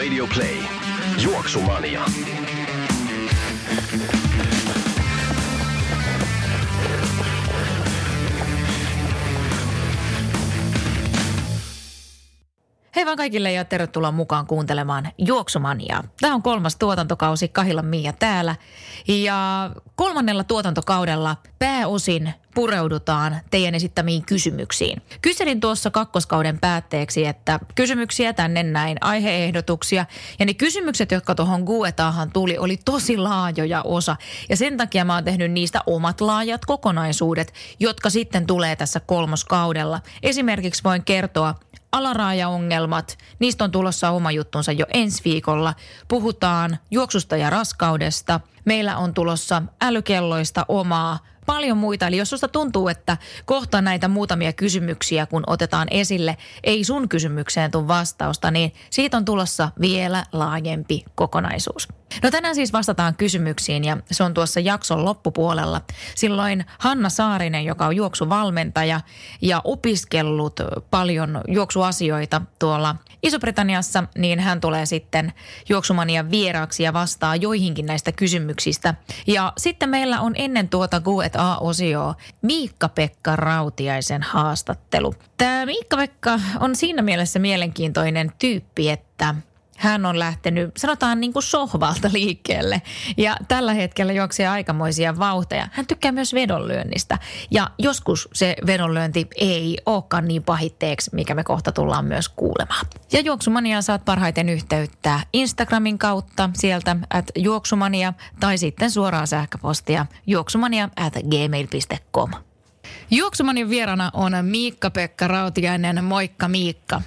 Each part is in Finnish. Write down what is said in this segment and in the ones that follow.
Radio Play. Juoksumania. Hei vaan kaikille ja tervetuloa mukaan kuuntelemaan Juoksumaniaa. Tämä on kolmas tuotantokausi, Kahilan Mia täällä. Ja kolmannella tuotantokaudella pääosin pureudutaan teidän esittämiin kysymyksiin. Kyselin tuossa kakkoskauden päätteeksi, että kysymyksiä tänne näin, aiheehdotuksia. Ja ne kysymykset, jotka tuohon Guetaahan tuli, oli tosi laajoja osa. Ja sen takia mä oon tehnyt niistä omat laajat kokonaisuudet, jotka sitten tulee tässä kolmoskaudella. Esimerkiksi voin kertoa alaraajaongelmat, niistä on tulossa oma juttunsa jo ensi viikolla. Puhutaan juoksusta ja raskaudesta. Meillä on tulossa älykelloista omaa paljon muita. Eli jos susta tuntuu, että kohta näitä muutamia kysymyksiä, kun otetaan esille, ei sun kysymykseen tule vastausta, niin siitä on tulossa vielä laajempi kokonaisuus. No tänään siis vastataan kysymyksiin ja se on tuossa jakson loppupuolella. Silloin Hanna Saarinen, joka on juoksuvalmentaja ja opiskellut paljon juoksuasioita tuolla Iso-Britanniassa, niin hän tulee sitten juoksumania vieraaksi ja vastaa joihinkin näistä kysymyksistä. Ja sitten meillä on ennen tuota Q&A-osioa Miikka-Pekka Rautiaisen haastattelu. Tämä Miikka-Pekka on siinä mielessä mielenkiintoinen tyyppi, että – hän on lähtenyt, sanotaan niin kuin sohvalta liikkeelle ja tällä hetkellä juoksee aikamoisia vauhteja. Hän tykkää myös vedonlyönnistä ja joskus se vedonlyönti ei olekaan niin pahitteeksi, mikä me kohta tullaan myös kuulemaan. Ja Juoksumania saat parhaiten yhteyttä Instagramin kautta sieltä at juoksumania tai sitten suoraan sähköpostia juoksumania at gmail.com. Juoksumanin vierana on Miikka-Pekka Rautiainen. Moikka Miikka.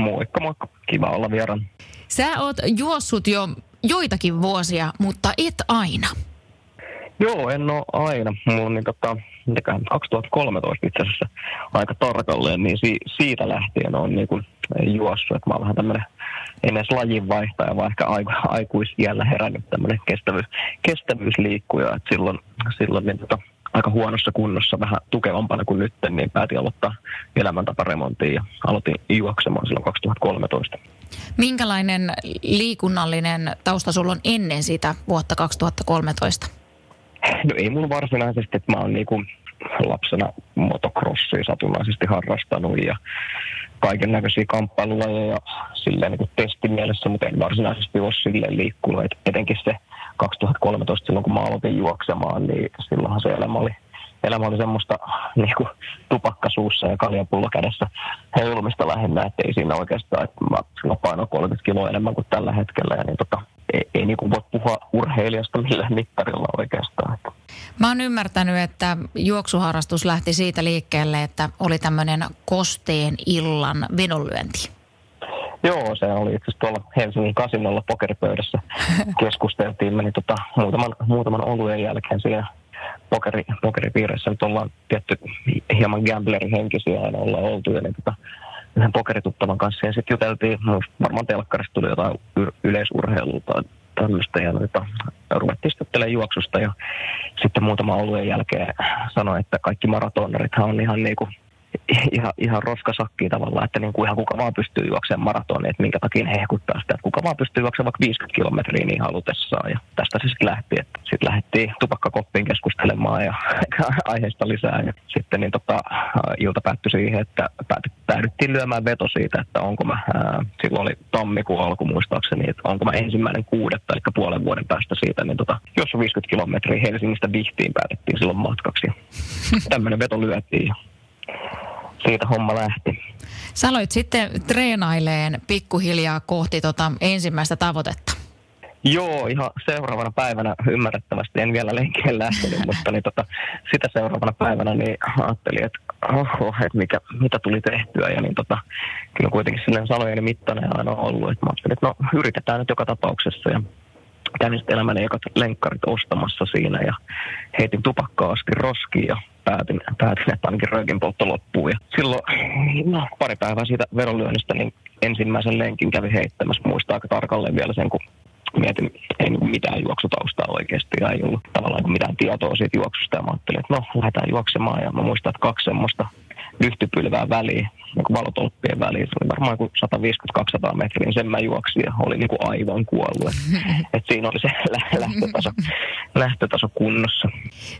Moikka, moikka. Kiva olla vieraan. Sä oot juossut jo joitakin vuosia, mutta et aina. Joo, en ole aina. Mulla on niin tota, 2013 itse asiassa aika tarkalleen, niin si- siitä lähtien on niin kuin juossut. Että mä oon vähän tämmöinen en edes lajinvaihtaja, vaan ehkä aiku- aikuisiellä herännyt tämmöinen kestävyys, kestävyysliikkuja. Et silloin, silloin niin tota, aika huonossa kunnossa, vähän tukevampana kuin nyt, niin päätin aloittaa elämäntaparemontiin ja aloitin juoksemaan silloin 2013. Minkälainen liikunnallinen tausta sulla on ennen sitä vuotta 2013? No ei mulla varsinaisesti, että mä oon niinku lapsena motocrossia satunnaisesti harrastanut ja kaiken näköisiä kamppailulajeja silleen niin testimielessä, mutta en varsinaisesti ole silleen liikkunut. Et etenkin se 2013 silloin, kun mä aloitin juoksemaan, niin silloinhan se elämä oli, elämä oli semmoista niin kuin tupakka suussa ja kaljapullo kädessä heilumista lähinnä, että ei siinä oikeastaan, että mä silloin painoin 30 kiloa enemmän kuin tällä hetkellä ja niin tota, ei, ei niin kuin voi puhua urheilijasta millään mittarilla oikeastaan. Mä oon ymmärtänyt, että juoksuharrastus lähti siitä liikkeelle, että oli tämmöinen kosteen illan vedonlyönti. Joo, se oli itse asiassa tuolla Helsingin kasinolla pokeripöydässä keskusteltiin. Meni tota, muutaman, muutaman oluen jälkeen siinä pokeri, pokeripiirissä nyt ollaan tietty hieman gamblerin henkisiä aina ollaan oltu. Ja niin tota, yhden pokerituttavan kanssa ja sitten juteltiin, varmaan telkkarista tuli jotain yleisurheilua tai tämmöistä ja noita, ruvettiin sitten juoksusta ja sitten muutama oluen jälkeen sanoi, että kaikki maratonarithan on ihan niin kuin ihan, ihan roskasakkiin tavallaan, että niin kuin ihan kuka vaan pystyy juoksemaan maratonia, että minkä takia he hehkuttaa sitä, että kuka vaan pystyy juoksemaan vaikka 50 kilometriä niin halutessaan. Ja tästä se sitten lähti, että sitten lähdettiin tupakkakoppiin keskustelemaan ja aiheesta lisää. Ja sitten niin tota, ilta päättyi siihen, että päädyttiin lyömään veto siitä, että onko mä, ää, silloin oli tammikuun alku muistaakseni, että onko mä ensimmäinen kuudetta, eli puolen vuoden päästä siitä, niin tota, jos on 50 kilometriä Helsingistä Vihtiin päätettiin silloin matkaksi. Tämmöinen veto lyötiin siitä homma lähti. Sä aloit sitten treenaileen pikkuhiljaa kohti tota ensimmäistä tavoitetta. Joo, ihan seuraavana päivänä ymmärrettävästi en vielä lenkille lähtenyt, mutta niin tota, sitä seuraavana päivänä niin ajattelin, että oho, että mikä, mitä tuli tehtyä. Ja niin tota, kyllä kuitenkin silleen salojeni mittainen aina ollut. Että mä ajattelin, että no yritetään nyt joka tapauksessa. Ja kävin sitten elämäni ekat lenkkarit ostamassa siinä ja heitin tupakkaa askin roskiin ja päätin, päätin että ainakin röökin poltto loppuu. Ja silloin no, pari päivää siitä veronlyönnistä niin ensimmäisen lenkin kävi heittämässä. Muistaa aika tarkalleen vielä sen, kun mietin, ei mitään juoksutaustaa oikeasti ja ei ollut tavallaan mitään tietoa siitä juoksusta. Ja mä ajattelin, että no, lähdetään juoksemaan ja mä muistan, että kaksi semmoista lyhtypylvää väliin, niin valotolppien väliin. Se oli varmaan kuin 150-200 metriä, niin sen mä juoksin ja oli niin kuin aivan kuollut. Et, et siinä oli se lähtötaso, lähtötaso kunnossa.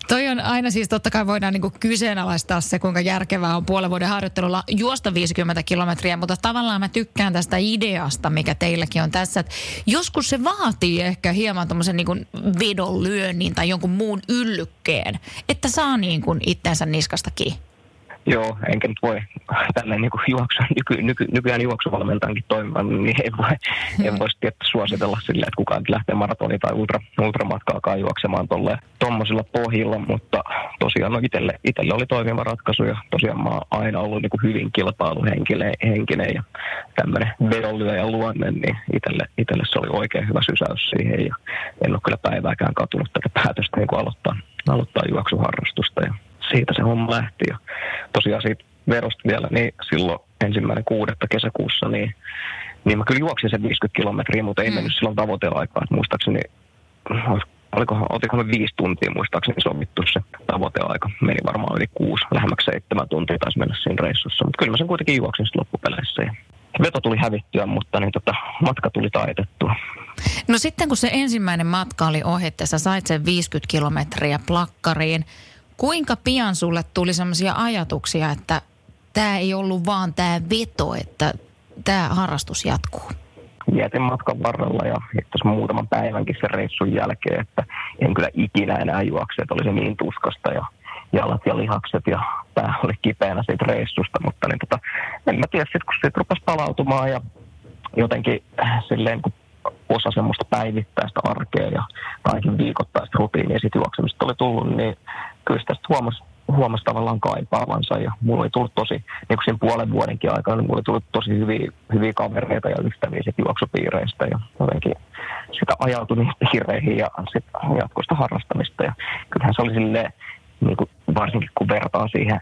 Toi on aina siis totta kai voidaan niin kuin kyseenalaistaa se, kuinka järkevää on puolen vuoden harjoittelulla juosta 50 kilometriä, mutta tavallaan mä tykkään tästä ideasta, mikä teilläkin on tässä. Että joskus se vaatii ehkä hieman tuommoisen niin vedonlyönnin tai jonkun muun yllykkeen, että saa niin kuin itsensä niskasta kiinni. Joo, enkä nyt voi tälleen niin juoksu, nyky, nyky, nykyään juoksuvalmentajankin toimivan, niin en voi, en voi tietysti suositella silleen, että kukaan lähtee maratoni tai ultra, ultramatkaakaan juoksemaan tuommoisilla pohjilla, mutta tosiaan no itelle, itelle oli toimiva ratkaisu ja tosiaan mä oon aina ollut niin hyvin kilpailuhenkinen ja tämmöinen vedonlyöjä luonne, niin itelle, itelle se oli oikein hyvä sysäys siihen ja en ole kyllä päivääkään katunut tätä päätöstä niin aloittaa, aloittaa juoksuharrastusta ja siitä se homma lähti. Ja tosiaan siitä verosta vielä, niin silloin ensimmäinen kuudetta kesäkuussa, niin, niin mä kyllä juoksin sen 50 kilometriä, mutta ei mm. mennyt silloin tavoiteaikaan. Muistaakseni, olikohan, olikohan viisi tuntia muistaakseni sovittu se tavoiteaika. Meni varmaan yli kuusi, lähemmäksi seitsemän tuntia taisi mennä siinä reissussa. Mutta kyllä mä sen kuitenkin juoksin sitten loppupeleissä. Ja veto tuli hävittyä, mutta niin tota, matka tuli taitettua. No sitten kun se ensimmäinen matka oli ohi, että sä sait sen 50 kilometriä plakkariin, Kuinka pian sulle tuli sellaisia ajatuksia, että tämä ei ollut vaan tämä veto, että tämä harrastus jatkuu? Mietin matkan varrella ja itse muutaman päivänkin sen reissun jälkeen, että en kyllä ikinä enää juokse, että oli se niin tuskasta ja jalat ja lihakset ja pää oli kipeänä siitä reissusta, mutta niin tota, en mä tiedä, sit kun siitä rupesi palautumaan ja jotenkin silleen kun osa semmoista päivittäistä arkea ja kaikin viikoittaista rutiinia siitä juoksemista oli tullut, niin kyllä sitä huomasi, huomasi tavallaan kaipaavansa ja mulla oli tullut tosi, niin siinä puolen vuodenkin aikana, niin mulla oli tullut tosi hyviä, hyviä kavereita ja ystäviä sit juoksupiireistä ja jotenkin sitä ajautui niihin piireihin ja sitten jatkoista harrastamista. Ja kyllähän se oli silleen, niin kuin varsinkin kun vertaa siihen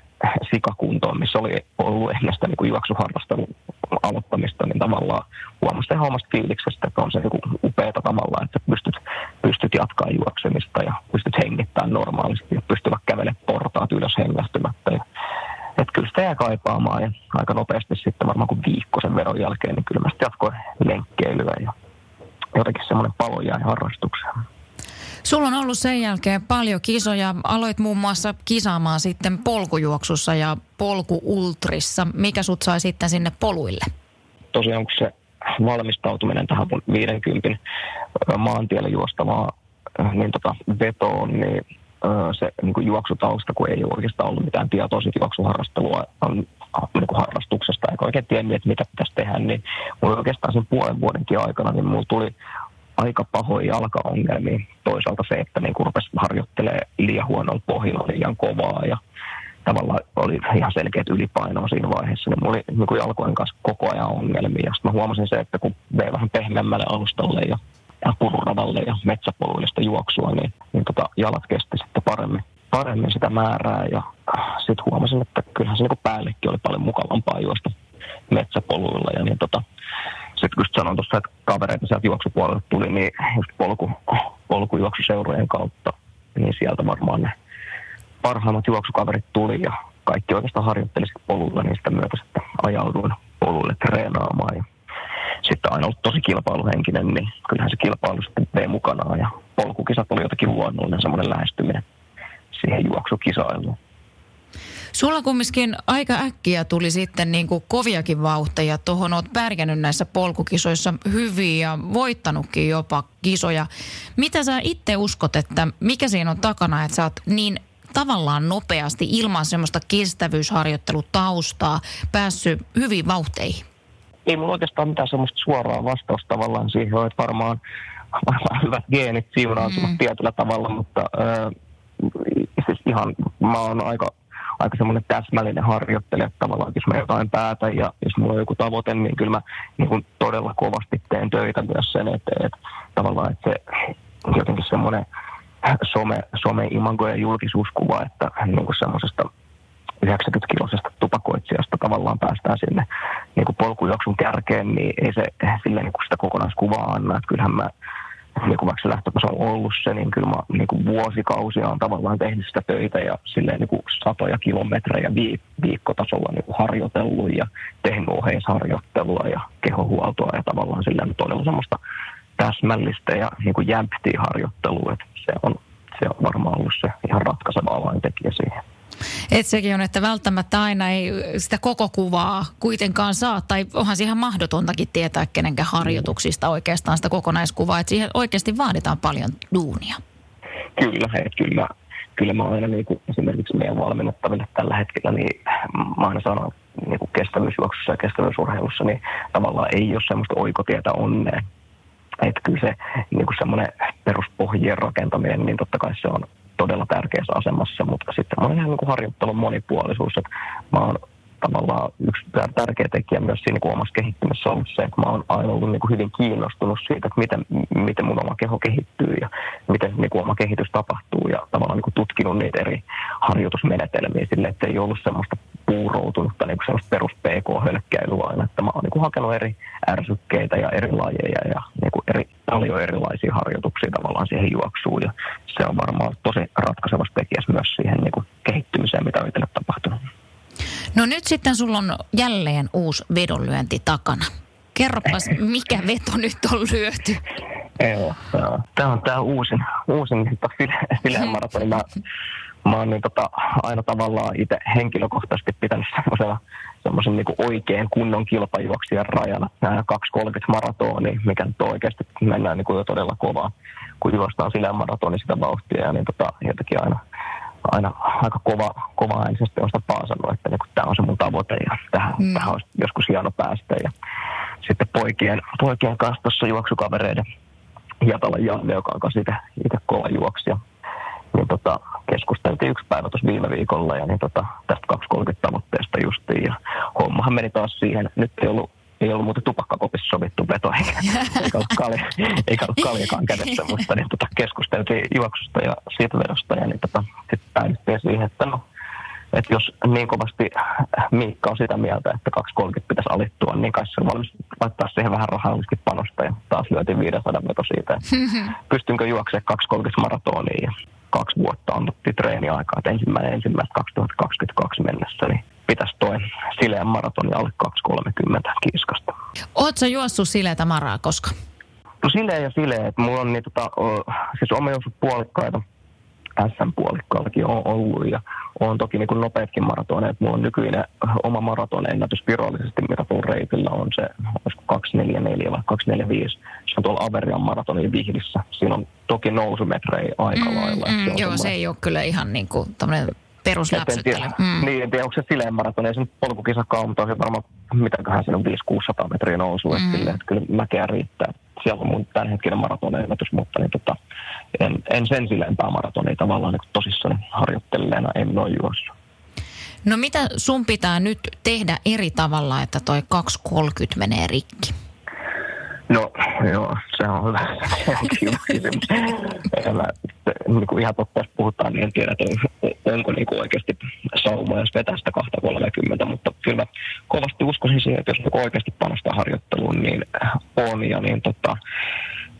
sikakuntoon, missä oli ollut ennen sitä niin juoksuharrastelun aloittamista, niin tavallaan huomasi sen omasta fiiliksestä, että on se niin upeata tavallaan, että pystyt, pystyt jatkaa juoksemista ja pystyt hengittämään normaalisti ja pystyvät kävelemään portaat ylös hengästymättä. Ja, että kyllä sitä jää kaipaamaan ja aika nopeasti sitten varmaan kuin viikko sen veron jälkeen, niin kyllä mä sitten jatkoin lenkkeilyä ja jotenkin semmoinen palo jäi harrastukseen. Sulla on ollut sen jälkeen paljon kisoja. Aloit muun muassa kisaamaan sitten polkujuoksussa ja polkuultrissa. Mikä sut sai sitten sinne poluille? Tosiaan kun se valmistautuminen tähän 50 maantielle juostavaa niin tota, vetoon, niin se niin kuin juoksutausta, kun ei oikeastaan ollut mitään tietoa siitä juoksuharrastelua niin kuin harrastuksesta, eikä oikein tiennyt, että mitä pitäisi tehdä, niin oikeastaan sen puolen vuodenkin aikana, niin mulla tuli aika pahoja jalkaongelmia. Toisaalta se, että niin rupesi harjoittelee liian huonolla pohjalla liian kovaa ja tavallaan oli ihan selkeät ylipainoa siinä vaiheessa, niin mulla oli niin kuin jalkojen kanssa koko ajan ongelmia. Sitten mä huomasin se, että kun vei vähän pehmeämmälle alustalle ja, ja pururadalle ja metsäpoluille sitä juoksua, niin, niin tota, jalat kesti sitten paremmin, paremmin sitä määrää. Ja sitten huomasin, että kyllähän se niin päällekin oli paljon mukavampaa juosta metsäpoluilla. Ja niin tota, sitten kun sanoin tuossa, että kavereita sieltä juoksupuolelle tuli, niin just polku, polkujuoksuseurojen kautta, niin sieltä varmaan ne parhaimmat juoksukaverit tuli ja kaikki oikeastaan harjoitteli polulla niin sitä myötä sitten ajauduin polulle treenaamaan. Ja sitten aina ollut tosi kilpailuhenkinen, niin kyllähän se kilpailu sitten vei mukanaan ja polkukisat oli jotenkin luonnollinen semmoinen lähestyminen siihen juoksukisailuun. Sulla kumminkin aika äkkiä tuli sitten niin kuin koviakin vauhteja. Tuohon oot pärjännyt näissä polkukisoissa hyvin ja voittanutkin jopa kisoja. Mitä sä itse uskot, että mikä siinä on takana, että sä oot niin tavallaan nopeasti ilman semmoista kestävyysharjoittelutaustaa päässyt hyvin vauhteihin? Ei mulla oikeastaan mitään semmoista suoraa vastausta tavallaan siihen että varmaan varmaan hyvät geenit siunautuvat mm. tietyllä tavalla, mutta äh, siis ihan mä oon aika, aika semmoinen täsmällinen harjoittelija, että tavallaan jos mä jotain päätän ja jos mulla on joku tavoite, niin kyllä mä niin kuin todella kovasti teen töitä myös sen eteen, että tavallaan että se jotenkin semmoinen some, some-imago ja julkisuuskuva, että niin kuin semmoisesta 90-kilosesta tupakoitsijasta tavallaan päästään sinne niin kuin polkujuoksun kärkeen, niin ei se silleen niin kuin sitä kokonaiskuvaa anna. Että kyllähän mä, niin kuin vaikka lähtötaso on ollut se, niin kyllä mä niin kuin vuosikausia on tavallaan tehnyt sitä töitä ja silleen niin kuin satoja kilometrejä viik- viikkotasolla niin kuin harjoitellut ja tehnyt oheisharjoittelua ja kehohuoltoa ja tavallaan silleen todella semmoista täsmällistä ja niin kuin jämptiä harjoittelua. Että se on, se on varmaan ollut se ihan ratkaiseva avaintekijä siihen. Et sekin on, että välttämättä aina ei sitä koko kuvaa kuitenkaan saa, tai onhan siihen mahdotontakin tietää kenenkään harjoituksista oikeastaan sitä kokonaiskuvaa, että siihen oikeasti vaaditaan paljon duunia. Kyllä, hei, kyllä. Kyllä mä aina niin kuin esimerkiksi meidän valmennettaville tällä hetkellä, niin mä aina sanon niin kuin kestävyysjuoksussa ja kestävyysurheilussa, niin tavallaan ei ole semmoista oikotietä onneen. Että kyllä se niin kuin semmoinen peruspohjien rakentaminen, niin totta kai se on todella tärkeässä asemassa, mutta sitten olen ihan niin harjoittelun monipuolisuus, että mä oon tavallaan yksi tärkeä tekijä myös siinä niin omassa kehittymisessä on se, että mä oon aina ollut niin kuin hyvin kiinnostunut siitä, että miten, miten mun oma keho kehittyy ja miten niin kuin oma kehitys tapahtuu ja tavallaan niin kuin tutkinut niitä eri harjoitusmenetelmiä sille, että ei ollut semmoista puuroutunutta niin kuin semmoista perus PK-hölkkäilyä aina, että mä oon niin kuin hakenut eri ärsykkeitä ja eri lajeja ja niin kuin eri, paljon erilaisia harjoituksia tavallaan siihen juoksuun ja se on varmaan tosi ratkaisevasti tekijässä myös siihen niin kuin kehittymiseen, mitä on itselle tapahtunut. No nyt sitten sulla on jälleen uusi vedonlyönti takana. Kerropas, mikä veto nyt on lyöty? Joo. Tämä on tämä uusin, uusin Fileen maratoni. Mä, mä oon niin tota, aina tavallaan itse henkilökohtaisesti pitänyt semmoisella semmoisen niin oikein kunnon kilpajuoksijan rajana. Nämä 2.30 maratoni, mikä nyt oikeasti mennään niin kuin jo todella kovaa, kun juostaan Fileen maratoni sitä vauhtia. Ja niin tota, jotenkin aina aina aika kova, kova äänisesti on sitä paasannut, että niin tämä on se mun tavoite ja tähän, mm. tähän olisi joskus hieno päästä. Ja sitten poikien, poikien kanssa tuossa juoksukavereiden Jatala Janne, joka on kanssa itse, itse kova juoksija, niin tota, keskusteltiin yksi päivä tuossa viime viikolla ja niin tota, tästä 2.30 tavoitteesta justiin. Ja hommahan meni taas siihen, nyt ei ollut ei ollut muuten tupakkakopissa sovittu veto, eikä, eikä ollut, kalja, eikä ollut kaljakaan kädessä, mutta niin, tota, keskusteltiin juoksusta ja siitä vedosta ja niin, tota, sitten päädyttiin siihen, että no, että jos niin kovasti Miikka on sitä mieltä, että 2.30 pitäisi alittua, niin kai se on valmis laittaa siihen vähän rahallisesti panosta ja taas lyötiin 500 veto siitä, että pystynkö juoksemaan 2.30 maratoniin ja kaksi vuotta annettiin treeniaikaa, että ensimmäinen ensimmäistä 2022 mennessä, niin pitäisi toi sileän maratoni alle 2.30 kiskasta. Oletko juossut sileätä maraa koska? No sileä ja sileä, että mulla on niin, tota, siis oma juossut puolikkaita, SM-puolikkaallakin on ollut ja on toki niin kuin nopeatkin maratoneet. Mulla on nykyinen oma maratonennätys virallisesti, mitä tuolla reitillä on se, olisiko 244 vai 245. Se on tuolla Averian maratonin vihdissä. Siinä on toki nousumetrejä aika mm, lailla. Mm, se joo, semmoinen... se ei ole kyllä ihan niin kuin perusläpsyttely. Mm. Niin, en tiedä, onko se sileen maratoni, ei se nyt polkukisakaan, mutta on se varmaan, mitäköhän siinä on 500-600 metriä nousu, mm. että, että kyllä mäkeä riittää. Siellä on mun tämänhetkinen maratonennätys, mutta niin, tota, en, en sen silempää maratonia tavallaan niin tosissani harjoittelijana en noin juossut. No mitä sun pitää nyt tehdä eri tavalla, että toi 2.30 menee rikki? No joo, se on hyvä. Se on niin kuin ihan totta, jos puhutaan, niin en tiedä, että onko niin kuin oikeasti sauma, jos vetää sitä 230, mutta kyllä mä kovasti uskoisin siihen, että jos niin oikeasti panostaa harjoitteluun, niin on. Ja niin tota,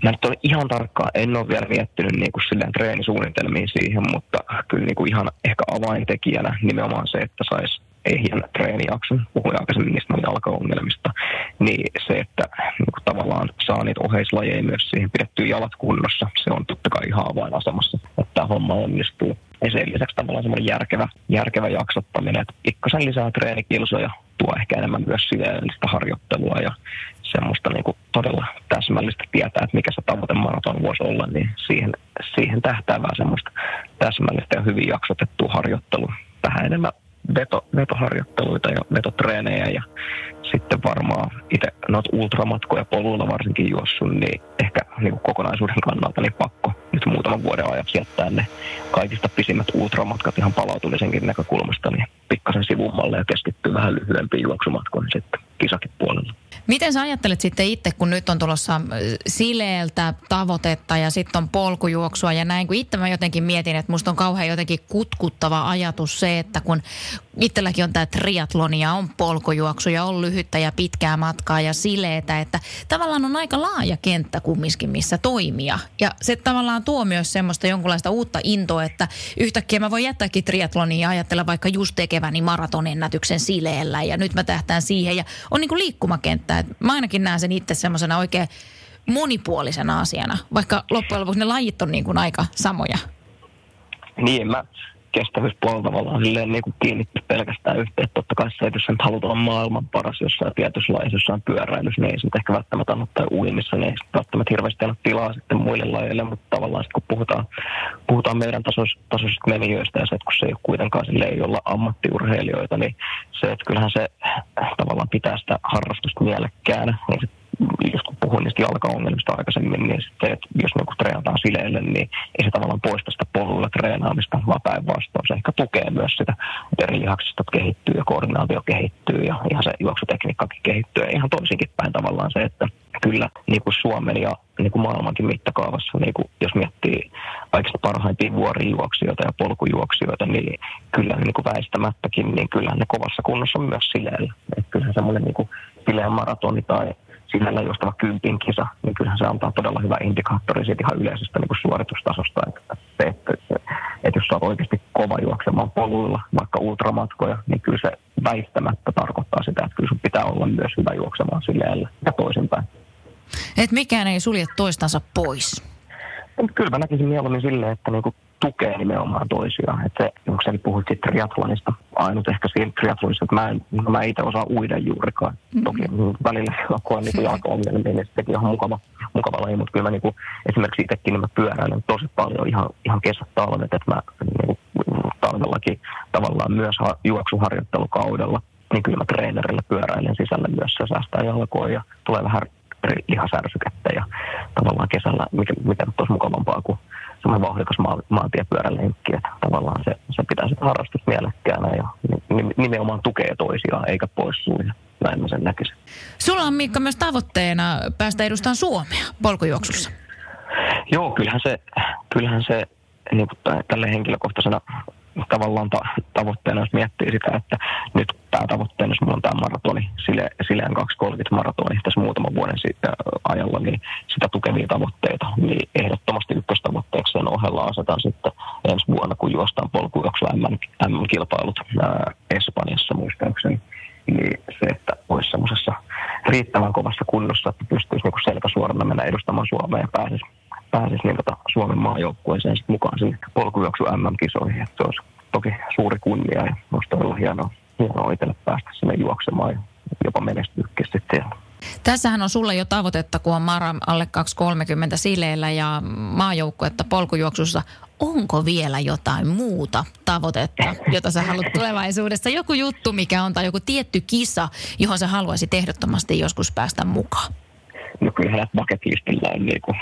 mä nyt olen ihan tarkkaan, en ole vielä miettinyt niin kuin silleen treenisuunnitelmiin siihen, mutta kyllä niin kuin ihan ehkä avaintekijänä nimenomaan se, että saisi ehjän treenijakson, puhuin aikaisemmin niistä jalkaongelmista, niin se, että niin kuin tavallaan saa niitä oheislajeja myös siihen pidettyä jalat kunnossa, se on totta kai ihan avainasemassa, että tämä homma onnistuu. Ja sen lisäksi tavallaan semmoinen järkevä, järkevä jaksottaminen, että pikkasen lisää treenikilsoja, tuo ehkä enemmän myös siveellistä harjoittelua ja semmoista niin kuin todella täsmällistä tietää, että mikä se tavoite maraton voisi olla, niin siihen, siihen tähtäävää semmoista täsmällistä ja hyvin jaksotettua harjoittelua. Vähän enemmän veto, vetoharjoitteluita ja vetotreenejä ja sitten varmaan itse noita ultramatkoja poluilla varsinkin juossut, niin ehkä niin kokonaisuuden kannalta niin pakko nyt muutaman vuoden ajaksi jättää ne kaikista pisimmät ultramatkat ihan palautumisenkin näkökulmasta niin pikkasen sivummalle ja keskittyy vähän lyhyempiin juoksumatkoihin sitten kisakin puolella. Miten sä ajattelet sitten itse, kun nyt on tulossa sileeltä tavoitetta ja sitten on polkujuoksua ja näin, kun itse mä jotenkin mietin, että musta on kauhean jotenkin kutkuttava ajatus se, että kun itselläkin on tämä triatloni ja on polkujuoksu ja on lyhyttä ja pitkää matkaa ja sileetä, että tavallaan on aika laaja kenttä kumminkin, missä toimia. Ja se tavallaan tuo myös semmoista jonkunlaista uutta intoa, että yhtäkkiä mä voin jättääkin triatlonia ja ajatella vaikka just tekeväni maratonennätyksen sileellä ja nyt mä tähtään siihen ja on niin kuin liikkumakenttä. Et mä ainakin näen sen itse semmoisena oikein monipuolisena asiana, vaikka loppujen lopuksi ne lajit on niin kuin aika samoja. Niin, mä kestävyyspuolella tavallaan silleen niin kuin kiinnitty pelkästään yhteen. Totta kai se, että jos halutaan olla maailman paras jossain tietyssä lajissa, jossain pyöräilyssä, niin ei se ehkä välttämättä anna tai uimissa, niin ei se välttämättä hirveästi anna tilaa sitten muille lajeille, mutta tavallaan sitten kun puhutaan, puhutaan meidän tasos, tasoisista menijöistä ja se, että kun se ei ole kuitenkaan silleen, jolla ammattiurheilijoita, niin se, että kyllähän se tavallaan pitää sitä harrastusta mielekkäänä, niin jos puhuin niistä jalkaongelmista aikaisemmin, niin sitten, että jos niinku treenataan sileille, niin ei se tavallaan poista sitä poluilla treenaamista, vaan päinvastoin se ehkä tukee myös sitä, että eri lihaksistot kehittyy ja koordinaatio kehittyy ja ihan se juoksutekniikkakin kehittyy. Ja ihan toisinkin päin tavallaan se, että kyllä niin kuin Suomen ja niin kuin maailmankin mittakaavassa, niin kuin jos miettii kaikista parhaimpia vuorijuoksijoita ja polkujuoksijoita, niin kyllä niin kuin väistämättäkin, niin kyllä ne kovassa kunnossa on myös sileillä. Että semmoinen niin kuin sileä maratoni tai sisällä joustava kympin kisa, niin kyllähän se antaa todella hyvä indikaattori siitä ihan yleisestä niin kuin suoritustasosta. Että, se, että, että jos sä oot oikeasti kova juoksemaan poluilla, vaikka ultramatkoja, niin kyllä se väistämättä tarkoittaa sitä, että kyllä sun pitää olla myös hyvä juoksemaan sileellä ja toisinpäin. Et mikään ei sulje toistansa pois. Kyllä mä näkisin mieluummin silleen, että niinku tukee nimenomaan toisiaan. Että se, onko sä puhuit siitä triathlonista, ainut ehkä siinä triathlonissa, että mä, en, no mä itse osaa uida juurikaan. Mm-hmm. Toki välillä koen niin jalkaongelmia, niin sekin ihan mukava, mukava laji, mutta kyllä mä niin esimerkiksi itsekin niin mä pyöräilen tosi paljon ihan, ihan kesät talvet, että mä niin talvellakin tavallaan myös ha, juoksuharjoittelukaudella, niin kyllä mä treenerillä pyöräilen sisällä myös, se säästää jalkoja ja tulee vähän lihasärsykettä ja tavallaan kesällä, mikä, mikä olisi mukavampaa kuin semmoinen vauhdikas maa, maantiepyörälenkki, että tavallaan se, se pitää sitä harrastusta mielekkäänä ja nimenomaan tukee toisiaan eikä poissulje. Näin mä sen näkisin. Sulla on Miikka myös tavoitteena päästä edustamaan Suomea polkujuoksussa. Joo, kyllähän se, kyllähän se niin kuin tälle henkilökohtaisena tavallaan ta- tavoitteena, jos miettii sitä, että nyt tämä tavoitteena, jos mulla on tämä maratoni, sille, Sileän 230 maratoni tässä muutaman vuoden siitä ajalla, niin sitä tukevia tavoitteita, niin ehdottomasti ykköstavoitteeksi sen ohella asetan sitten ensi vuonna, kun juostaan polkujuoksu MM-kilpailut ää, Espanjassa muistaakseni, niin se, että olisi semmoisessa riittävän kovassa kunnossa, että pystyisi niin selkäsuorana mennä edustamaan Suomea ja pääsisi pääsisi niin tota Suomen maajoukkueeseen sit mukaan sinne polkujuoksu MM-kisoihin. Et se olisi toki suuri kunnia ja olisi todella hienoa, hienoa itselle päästä sinne juoksemaan ja jopa menestyäkin sitten Tässähän on sulle jo tavoitetta, kun on Mara alle 230 sileillä ja maajoukkuetta polkujuoksussa. Onko vielä jotain muuta tavoitetta, jota sä haluat tulevaisuudessa? Joku juttu, mikä on, tai joku tietty kisa, johon sä haluaisit ehdottomasti joskus päästä mukaan? No kyllähän bucket listillä on niin kuin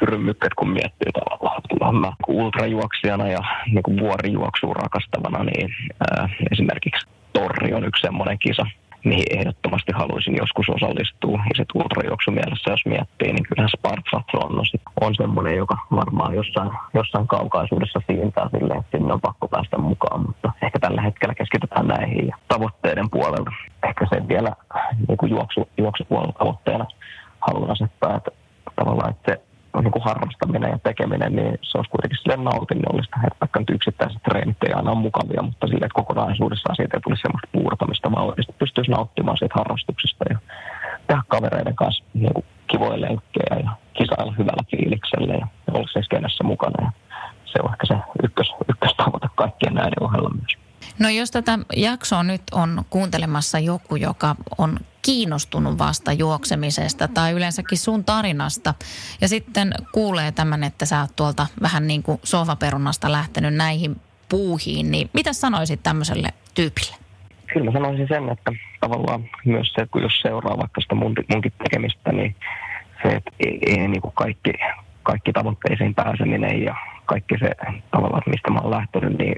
syrmykket, kun miettii tavallaan. Kyllähän mä ultrajuoksijana ja niin kuin vuorijuoksua rakastavana, niin ää, esimerkiksi Torri on yksi semmoinen kisa, mihin ehdottomasti haluaisin joskus osallistua. Ja sitten ultrajuoksu mielessä, jos miettii, niin kyllähän Spartathlon on, on semmoinen, joka varmaan jossain, jossain kaukaisuudessa siintää silleen, että sinne on pakko päästä mukaan. Mutta ehkä tällä hetkellä keskitytään näihin ja tavoitteiden puolelta. Ehkä sen vielä niin kuin juoksu, juoksupuolella tavoitteena haluan asettaa, että tavallaan, että se kuin harrastaminen ja tekeminen, niin se olisi kuitenkin sille nautinnollista. Että vaikka nyt yksittäiset treenit ei aina ole mukavia, mutta sille, että kokonaisuudessaan siitä ei tulisi sellaista puurtamista, vaan oikeasti pystyisi nauttimaan siitä harrastuksesta ja tehdä kavereiden kanssa niin kuin kivoja lenkkejä ja kisailla hyvällä fiiliksellä ja olla skenessä mukana. Ja se on ehkä se ykkös, ykköstavoite kaikkien näiden ohella myös. No jos tätä jaksoa nyt on kuuntelemassa joku, joka on kiinnostunut vasta juoksemisesta tai yleensäkin sun tarinasta ja sitten kuulee tämän, että sä oot tuolta vähän niin kuin sohvaperunasta lähtenyt näihin puuhiin, niin mitä sanoisit tämmöiselle tyypille? Kyllä mä sanoisin sen, että tavallaan myös se, kun jos seuraa vaikka sitä mun, munkin tekemistä, niin se, että ei, ei niin kuin kaikki, kaikki tavoitteisiin pääseminen ja kaikki se tavallaan, mistä mä oon lähtenyt, niin,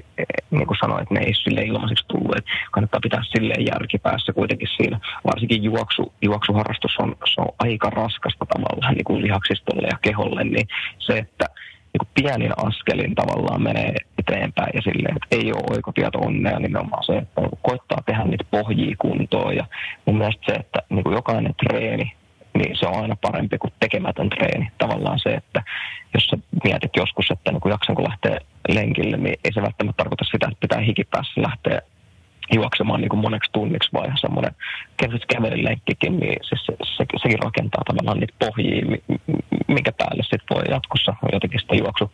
niin kuin sanoin, että ne ei sille ilmaiseksi tullut. Että kannattaa pitää silleen järkipäässä kuitenkin siinä. Varsinkin juoksu, juoksuharrastus on, se on aika raskasta tavallaan niin kuin lihaksistolle ja keholle, niin se, että niin kuin pienin askelin tavallaan menee eteenpäin ja silleen, että ei ole oikotieto onnea nimenomaan se, että koittaa tehdä niitä pohjia kuntoon ja mun mielestä se, että niin kuin jokainen treeni niin se on aina parempi kuin tekemätön treeni. Tavallaan se, että jos sä mietit joskus, että niin kun jaksanko lähteä lenkille, niin ei se välttämättä tarkoita sitä, että pitää hikipäässä lähteä juoksemaan niin kuin moneksi tunniksi, vai semmoinen kevyt kävelylenkkikin, niin se, se, se, sekin rakentaa tavallaan niitä pohjia, minkä päälle sitten voi jatkossa jotenkin sitä juoksu,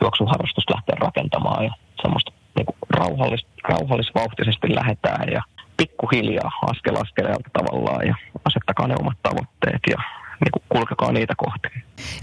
juoksuharrastusta lähteä rakentamaan ja semmoista niin kuin rauhallis, rauhallisvauhtisesti lähdetään ja pikkuhiljaa askel askeleelta tavallaan ja asettakaa ne omat tavoitteet ja niin kuin kulkekaa niitä kohti.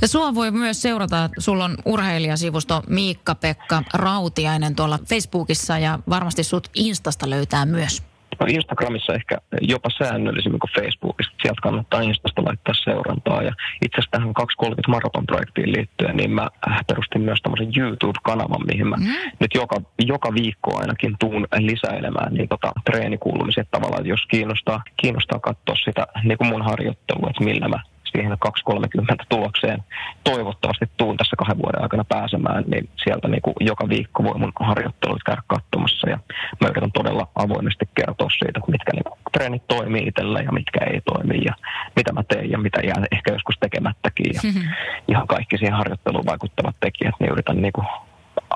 Ja sua voi myös seurata, sulla on urheilijasivusto Miikka-Pekka Rautiainen tuolla Facebookissa ja varmasti sut Instasta löytää myös. Instagramissa ehkä jopa säännöllisemmin kuin Facebookissa. Sieltä kannattaa Instasta laittaa seurantaa. Ja itse asiassa tähän 230 maraton-projektiin liittyen, niin mä perustin myös tämmöisen YouTube-kanavan, mihin mä mm. nyt joka, joka viikko ainakin tuun lisäilemään niin tota, treenikuulumisia tavallaan, jos kiinnostaa, kiinnostaa katsoa sitä niin kuin mun harjoittelua, että millä mä siihen 230 tulokseen toivottavasti tuun tässä kahden vuoden aikana pääsemään, niin sieltä niin kuin joka viikko voi mun harjoittelut käydä katsomassa ja mä yritän todella avoimesti kertoa siitä, mitkä niin kuin treenit toimii itsellä ja mitkä ei toimi ja mitä mä teen ja mitä jää ehkä joskus tekemättäkin ja mm-hmm. ihan kaikki siihen harjoitteluun vaikuttavat tekijät, niin yritän niin kuin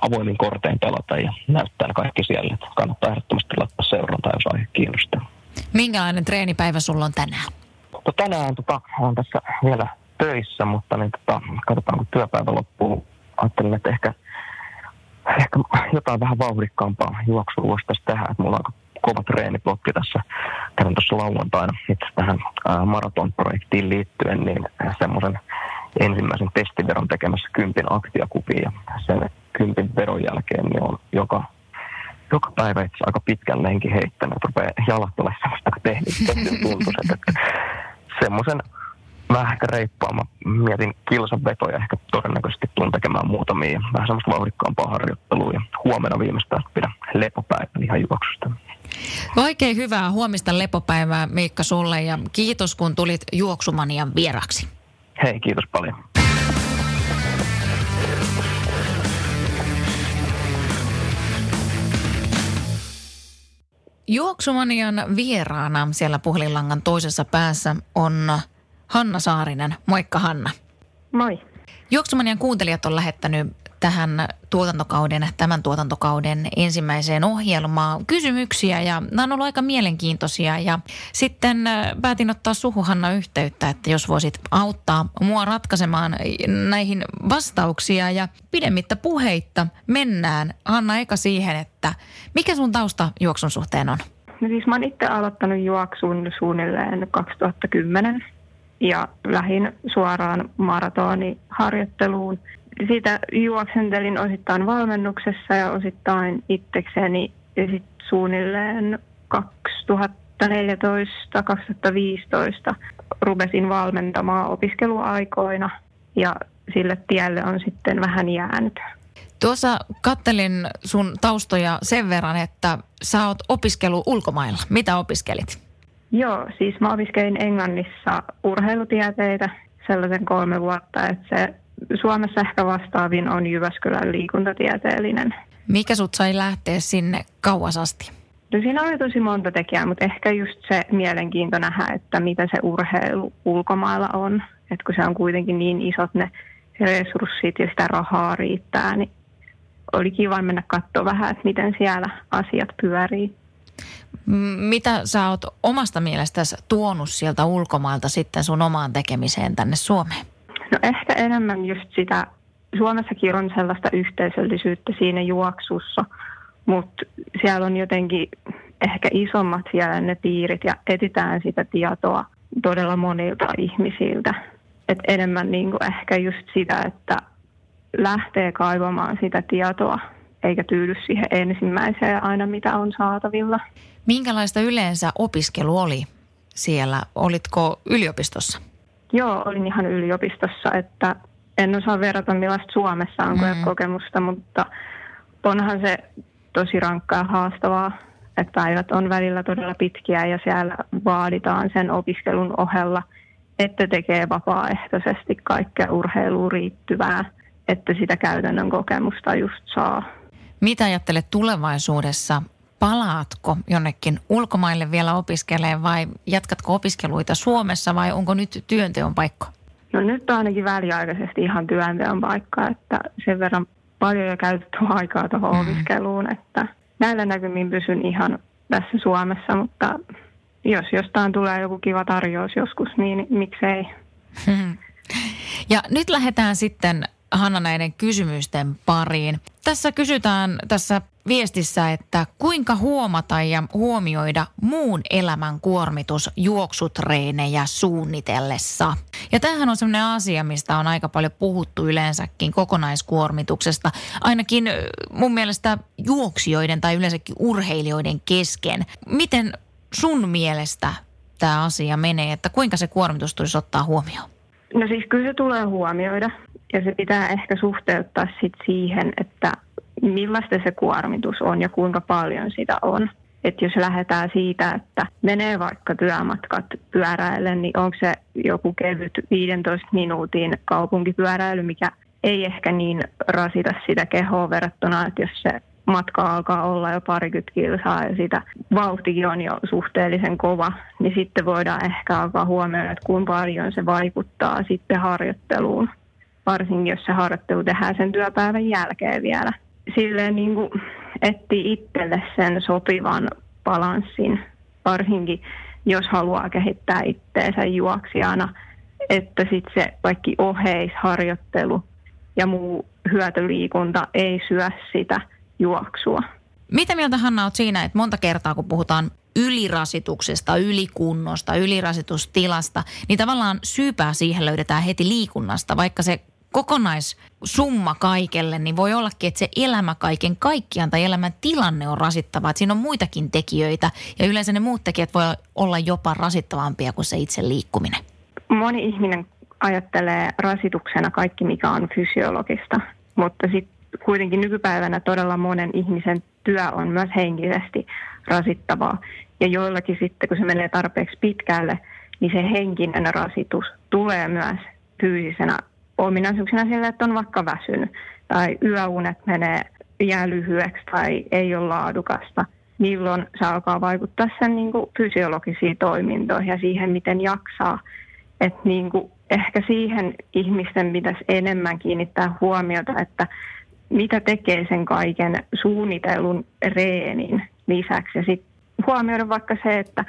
avoimin kortein pelata ja näyttää ne kaikki siellä. Kannattaa ehdottomasti laittaa seurantaa, jos aihe kiinnostaa. Minkälainen treenipäivä sulla on tänään? No tänään tota, olen tässä vielä töissä, mutta niin, tota, katsotaan kun työpäivä loppuu. Ajattelin, että ehkä, ehkä jotain vähän vauhdikkaampaa juoksua voisi tässä tehdä. Että mulla on kova treeniblokki tässä. Kävin tuossa lauantaina itse tähän maratonprojektiin liittyen, niin semmoisen ensimmäisen testiveron tekemässä kympin aktiakupiin ja sen kympin veron jälkeen niin on joka joka päivä itse aika pitkän lenkin heittänyt, rupeaa jalat olemaan sellaista tehdyn tuntuiset, että semmoisen vähän ehkä reippaama. Mietin kilsan vetoja, ehkä todennäköisesti tuun tekemään muutamia. Vähän semmoista vauhdikkaampaa harjoittelua ja huomenna viimeistään pidän lepopäivän ihan juoksusta. Oikein hyvää huomista lepopäivää Miikka sulle ja kiitos kun tulit Juoksumanian vieraksi. Hei, kiitos paljon. Juoksumanian vieraana siellä puhelinlangan toisessa päässä on Hanna Saarinen. Moikka Hanna. Moi. Juoksumanian kuuntelijat on lähettänyt tähän tuotantokauden, tämän tuotantokauden ensimmäiseen ohjelmaan kysymyksiä. Ja nämä on ollut aika mielenkiintoisia. Ja sitten äh, päätin ottaa suhu Hanna yhteyttä, että jos voisit auttaa mua ratkaisemaan näihin vastauksia. Ja pidemmittä puheitta mennään. Hanna eka siihen, että mikä sun tausta juoksun suhteen on? No siis mä oon itse aloittanut juoksun suunnilleen 2010 ja lähin suoraan maratoniharjoitteluun siitä juoksentelin osittain valmennuksessa ja osittain itsekseni ja sitten suunnilleen 2014-2015 rupesin valmentamaan opiskeluaikoina ja sille tielle on sitten vähän jäänyt. Tuossa kattelin sun taustoja sen verran, että sä oot opiskelu ulkomailla. Mitä opiskelit? Joo, siis mä opiskelin Englannissa urheilutieteitä sellaisen kolme vuotta, että se Suomessa ehkä vastaavin on Jyväskylän liikuntatieteellinen. Mikä sut sai lähteä sinne kauas asti? No siinä oli tosi monta tekijää, mutta ehkä just se mielenkiinto nähdä, että mitä se urheilu ulkomailla on. Että kun se on kuitenkin niin isot ne resurssit ja sitä rahaa riittää, niin oli kiva mennä katsoa vähän, että miten siellä asiat pyörii. Mitä sä oot omasta mielestäsi tuonut sieltä ulkomailta sitten sun omaan tekemiseen tänne Suomeen? No ehkä enemmän just sitä, Suomessakin on sellaista yhteisöllisyyttä siinä juoksussa, mutta siellä on jotenkin ehkä isommat siellä ne piirit ja etitään sitä tietoa todella monilta ihmisiltä. Et enemmän niin kuin ehkä just sitä, että lähtee kaivamaan sitä tietoa eikä tyydy siihen ensimmäiseen aina, mitä on saatavilla. Minkälaista yleensä opiskelu oli siellä? Olitko yliopistossa? Joo, olin ihan yliopistossa, että en osaa verrata millaista Suomessa on mm. kokemusta, mutta onhan se tosi rankkaa ja haastavaa, että päivät on välillä todella pitkiä ja siellä vaaditaan sen opiskelun ohella, että tekee vapaaehtoisesti kaikkea urheiluun riittyvää, että sitä käytännön kokemusta just saa. Mitä ajattelet tulevaisuudessa? Palaatko jonnekin ulkomaille vielä opiskelemaan vai jatkatko opiskeluita Suomessa vai onko nyt työnteon paikka? No nyt on ainakin väliaikaisesti ihan työnteon paikka, että sen verran paljon jo käytetty aikaa tuohon mm. opiskeluun, että näillä näkymin pysyn ihan tässä Suomessa, mutta jos jostain tulee joku kiva tarjous joskus, niin miksei. Ja nyt lähdetään sitten Hanna näiden kysymysten pariin. Tässä kysytään tässä viestissä, että kuinka huomata ja huomioida muun elämän kuormitus juoksutreenejä suunnitellessa. Ja tämähän on sellainen asia, mistä on aika paljon puhuttu yleensäkin kokonaiskuormituksesta. Ainakin mun mielestä juoksijoiden tai yleensäkin urheilijoiden kesken. Miten sun mielestä tämä asia menee, että kuinka se kuormitus tulisi ottaa huomioon? No siis kyllä se tulee huomioida ja se pitää ehkä suhteuttaa sit siihen, että millaista se kuormitus on ja kuinka paljon sitä on. Että jos lähdetään siitä, että menee vaikka työmatkat pyöräille, niin onko se joku kevyt 15 minuutin kaupunkipyöräily, mikä ei ehkä niin rasita sitä kehoa verrattuna, että jos se matka alkaa olla jo parikymmentä kilsaa ja sitä vauhtikin on jo suhteellisen kova, niin sitten voidaan ehkä alkaa huomioida, että kuinka paljon se vaikuttaa sitten harjoitteluun, varsinkin jos se harjoittelu tehdään sen työpäivän jälkeen vielä. Silleen niin kuin etti itselle sen sopivan balanssin, varsinkin jos haluaa kehittää itteensä juoksijana, että sitten se vaikka oheisharjoittelu ja muu hyötyliikunta ei syö sitä juoksua. Mitä mieltä Hanna olet siinä, että monta kertaa kun puhutaan ylirasituksesta, ylikunnosta, ylirasitustilasta, niin tavallaan syypää siihen löydetään heti liikunnasta, vaikka se kokonaissumma kaikelle, niin voi ollakin, että se elämä kaiken kaikkiaan tai elämän tilanne on rasittava. Että siinä on muitakin tekijöitä ja yleensä ne muut tekijät voi olla jopa rasittavampia kuin se itse liikkuminen. Moni ihminen ajattelee rasituksena kaikki, mikä on fysiologista, mutta sitten kuitenkin nykypäivänä todella monen ihmisen työ on myös henkisesti rasittavaa. Ja joillakin sitten, kun se menee tarpeeksi pitkälle, niin se henkinen rasitus tulee myös fyysisenä ominaisuuksena sillä, että on vaikka väsynyt tai yöunet menee jää lyhyeksi tai ei ole laadukasta. Milloin se alkaa vaikuttaa sen niin kuin fysiologisiin toimintoihin ja siihen, miten jaksaa. Että niin kuin ehkä siihen ihmisten pitäisi enemmän kiinnittää huomiota, että mitä tekee sen kaiken suunnitellun reenin lisäksi. Ja sitten huomioida vaikka se, että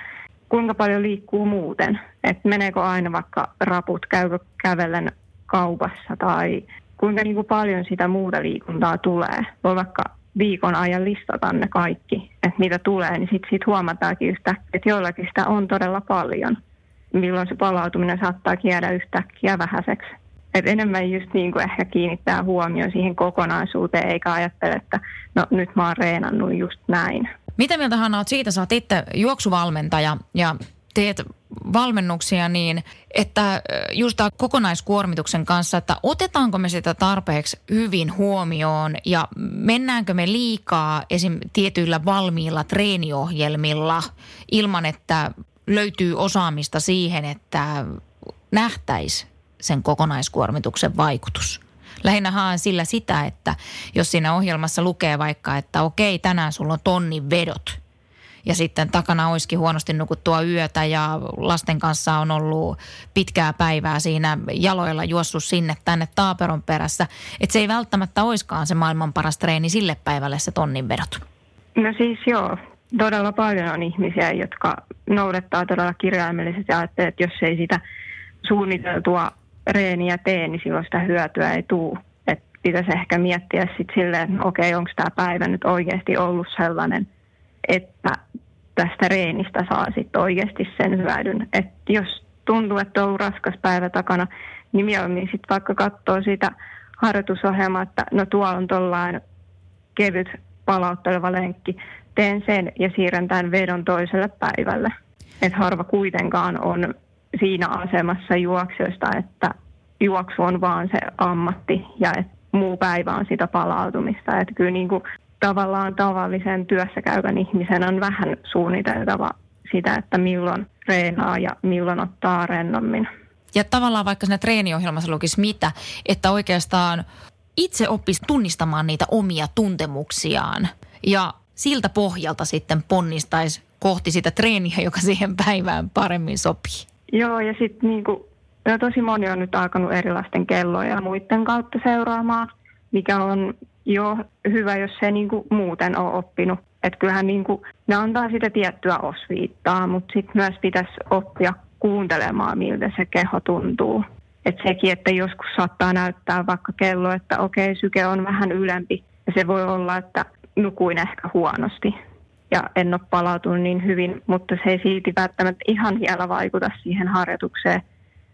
kuinka paljon liikkuu muuten. Että meneekö aina vaikka raput, käykö kävellen kaupassa tai kuinka niin kuin paljon sitä muuta liikuntaa tulee. Voi vaikka viikon ajan listata ne kaikki, että mitä tulee, niin sitten sit huomataankin yhtäkkiä, että joillakin sitä on todella paljon, milloin se palautuminen saattaa jäädä yhtäkkiä vähäiseksi. Et enemmän just niin kuin ehkä kiinnittää huomioon siihen kokonaisuuteen, eikä ajattele, että no nyt mä oon reenannut just näin. Mitä mieltä Hanna oot siitä? Sä oot itse juoksuvalmentaja ja teet valmennuksia niin, että just tämä kokonaiskuormituksen kanssa, että otetaanko me sitä tarpeeksi hyvin huomioon ja mennäänkö me liikaa esim. tietyillä valmiilla treeniohjelmilla ilman, että löytyy osaamista siihen, että nähtäisi sen kokonaiskuormituksen vaikutus. Lähinnä haen sillä sitä, että jos siinä ohjelmassa lukee vaikka, että okei, tänään sulla on tonnin vedot – ja sitten takana olisikin huonosti nukuttua yötä ja lasten kanssa on ollut pitkää päivää siinä jaloilla juossut sinne tänne taaperon perässä. Että se ei välttämättä oiskaan se maailman paras treeni sille päivälle se tonnin vedot. No siis joo, todella paljon on ihmisiä, jotka noudattaa todella kirjaimellisesti ja ajattelee, että jos ei sitä suunniteltua reeniä tee, niin silloin sitä hyötyä ei tule. Että pitäisi ehkä miettiä sitten silleen, että okei, onko tämä päivä nyt oikeasti ollut sellainen, että tästä reenistä saa sitten oikeasti sen hyödyn. Että jos tuntuu, että on raskas päivä takana, niin mieluummin sitten vaikka katsoo sitä harjoitusohjelmaa, että no tuolla on tuollainen kevyt palautteleva lenkki, teen sen ja siirrän tämän vedon toiselle päivälle. Että harva kuitenkaan on siinä asemassa juoksijoista, että juoksu on vaan se ammatti ja että muu päivä on sitä palautumista. Että kyllä niin kuin tavallaan tavallisen työssä käyvän ihmisen on vähän suunniteltava sitä, että milloin treenaa ja milloin ottaa rennommin. Ja tavallaan vaikka siinä treeniohjelmassa lukisi mitä, että oikeastaan itse oppisi tunnistamaan niitä omia tuntemuksiaan ja siltä pohjalta sitten ponnistaisi kohti sitä treeniä, joka siihen päivään paremmin sopii. Joo, ja sitten niinku, tosi moni on nyt alkanut erilaisten kelloja ja muiden kautta seuraamaan, mikä on jo hyvä, jos se niinku muuten on oppinut. Että kyllähän niinku, ne antaa sitä tiettyä osviittaa, mutta sitten myös pitäisi oppia kuuntelemaan, miltä se keho tuntuu. Et sekin, että joskus saattaa näyttää vaikka kello, että okei, syke on vähän ylempi. Ja se voi olla, että nukuin ehkä huonosti ja en ole palautunut niin hyvin, mutta se ei silti välttämättä ihan vielä vaikuta siihen harjoitukseen,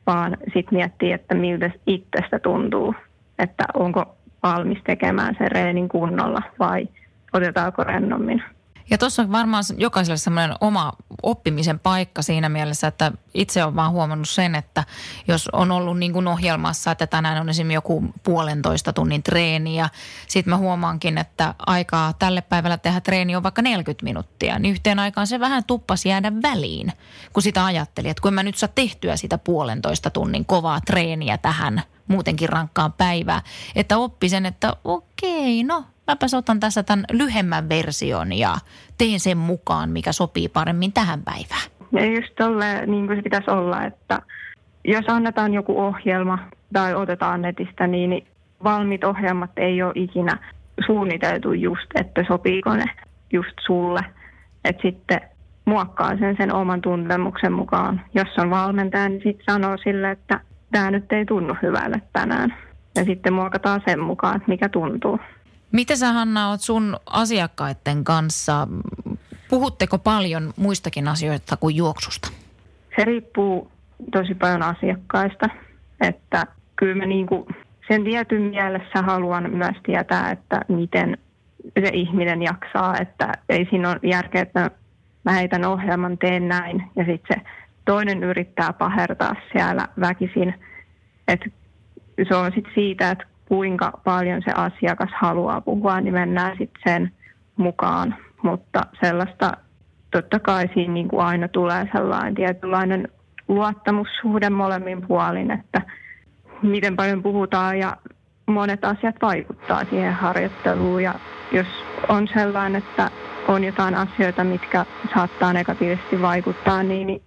vaan sitten miettii, että miltä itsestä tuntuu, että onko valmis tekemään sen reenin kunnolla vai otetaanko rennommin. Ja tuossa on varmaan jokaiselle semmoinen oma oppimisen paikka siinä mielessä, että itse olen vaan huomannut sen, että jos on ollut niin kuin ohjelmassa, että tänään on esimerkiksi joku puolentoista tunnin treeni ja sitten mä huomaankin, että aikaa tälle päivällä tehdä treeni on vaikka 40 minuuttia, niin yhteen aikaan se vähän tuppas jäädä väliin, kun sitä ajatteli, että kun mä nyt saa tehtyä sitä puolentoista tunnin kovaa treeniä tähän muutenkin rankkaan päivää, että oppi sen, että okei, no mäpäs otan tässä tämän lyhemmän version ja teen sen mukaan, mikä sopii paremmin tähän päivään. Ja just tolle, niin kuin se pitäisi olla, että jos annetaan joku ohjelma tai otetaan netistä, niin valmiit ohjelmat ei ole ikinä suunniteltu just, että sopiiko ne just sulle. Että sitten muokkaa sen sen oman tuntemuksen mukaan. Jos on valmentaja, niin sitten sanoo sille, että tämä nyt ei tunnu hyvälle tänään. Ja sitten muokataan sen mukaan, että mikä tuntuu. Miten sä Hanna oot sun asiakkaiden kanssa? Puhutteko paljon muistakin asioista kuin juoksusta? Se riippuu tosi paljon asiakkaista. Että kyllä mä niinku sen tietyn mielessä haluan myös tietää, että miten se ihminen jaksaa. Että ei siinä ole järkeä, että mä heitän ohjelman, teen näin ja sitten se toinen yrittää pahertaa siellä väkisin. Että se on sitten siitä, että kuinka paljon se asiakas haluaa puhua, niin mennään sitten sen mukaan. Mutta sellaista totta kai siinä niin kuin aina tulee sellainen tietynlainen luottamussuhde molemmin puolin, että miten paljon puhutaan ja monet asiat vaikuttaa siihen harjoitteluun. Ja jos on sellainen, että on jotain asioita, mitkä saattaa negatiivisesti vaikuttaa, niin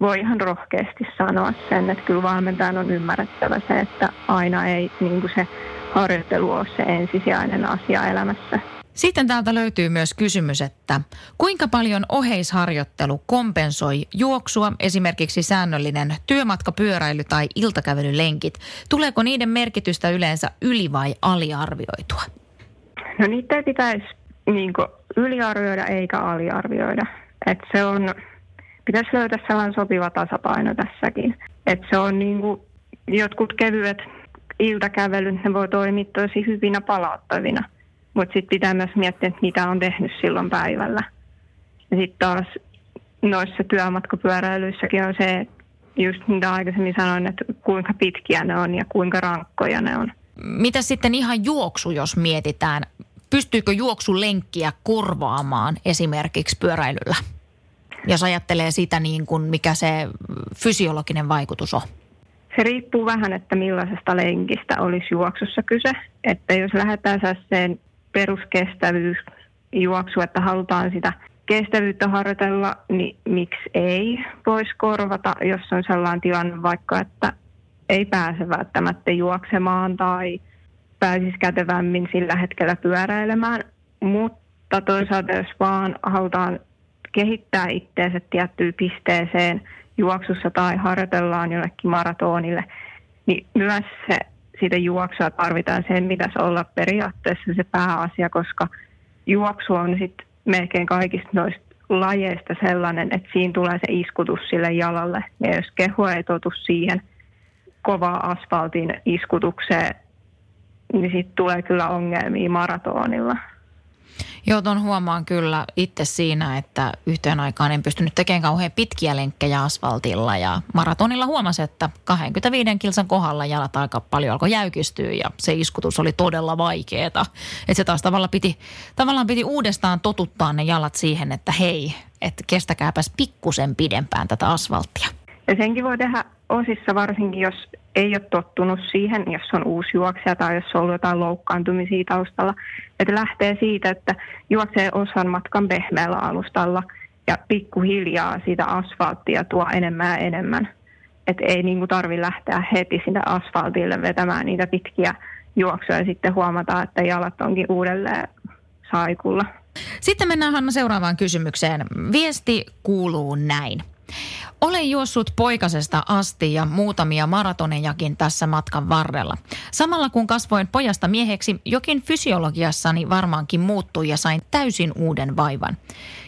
voi ihan rohkeasti sanoa sen, että kyllä valmentajan on ymmärrettävä se, että aina ei niin kuin se harjoittelu ole se ensisijainen asia elämässä. Sitten täältä löytyy myös kysymys, että kuinka paljon oheisharjoittelu kompensoi juoksua, esimerkiksi säännöllinen työmatkapyöräily tai iltakävelylenkit? Tuleeko niiden merkitystä yleensä yli- vai aliarvioitua? No niitä ei pitäisi niin yliarvioida eikä aliarvioida. Et se on pitäisi löytää sellainen sopiva tasapaino tässäkin. Että se on niin kuin, jotkut kevyet iltakävelyt, ne voi toimia tosi hyvinä palauttavina. Mutta sitten pitää myös miettiä, että mitä on tehnyt silloin päivällä. Ja sitten taas noissa työmatkapyöräilyissäkin on se, että just mitä aikaisemmin sanoin, että kuinka pitkiä ne on ja kuinka rankkoja ne on. Mitä sitten ihan juoksu, jos mietitään? Pystyykö juoksulenkkiä korvaamaan esimerkiksi pyöräilyllä? Jos ajattelee sitä niin kuin mikä se fysiologinen vaikutus on? Se riippuu vähän, että millaisesta lenkistä olisi juoksussa kyse. Että jos lähdetään sen peruskestävyysjuoksu, että halutaan sitä kestävyyttä harjoitella, niin miksi ei voisi korvata, jos on sellainen tilanne vaikka, että ei pääse välttämättä juoksemaan tai pääsisi kätevämmin sillä hetkellä pyöräilemään. Mutta toisaalta jos vaan halutaan kehittää itseensä tiettyyn pisteeseen juoksussa tai harjoitellaan jollekin maratonille, niin myös se, siitä juoksua tarvitaan sen, pitäisi olla periaatteessa se pääasia, koska juoksu on sitten melkein kaikista noista lajeista sellainen, että siinä tulee se iskutus sille jalalle. Ja jos keho ei totu siihen kovaa asfaltin iskutukseen niin sitten tulee kyllä ongelmia maratonilla. Joo, ton huomaan kyllä itse siinä, että yhteen aikaan en pystynyt tekemään kauhean pitkiä lenkkejä asfaltilla ja maratonilla huomasin, että 25 kilsan kohdalla jalat aika paljon alkoi jäykistyä ja se iskutus oli todella vaikeeta. Että se taas tavallaan piti, tavallaan piti uudestaan totuttaa ne jalat siihen, että hei, että kestäkääpäs pikkusen pidempään tätä asfalttia. Ja senkin voi tehdä osissa varsinkin, jos ei ole tottunut siihen, jos on uusi juoksija tai jos on ollut jotain loukkaantumisia taustalla. Että lähtee siitä, että juoksee osan matkan pehmeällä alustalla ja pikkuhiljaa siitä asfalttia tuo enemmän ja enemmän. Että ei niin tarvi lähteä heti sinne asfaltille vetämään niitä pitkiä juoksuja ja sitten huomata, että jalat onkin uudelleen saikulla. Sitten mennään Hanna seuraavaan kysymykseen. Viesti kuuluu näin. Olen juossut poikasesta asti ja muutamia maratonejakin tässä matkan varrella. Samalla kun kasvoin pojasta mieheksi, jokin fysiologiassani varmaankin muuttui ja sain täysin uuden vaivan.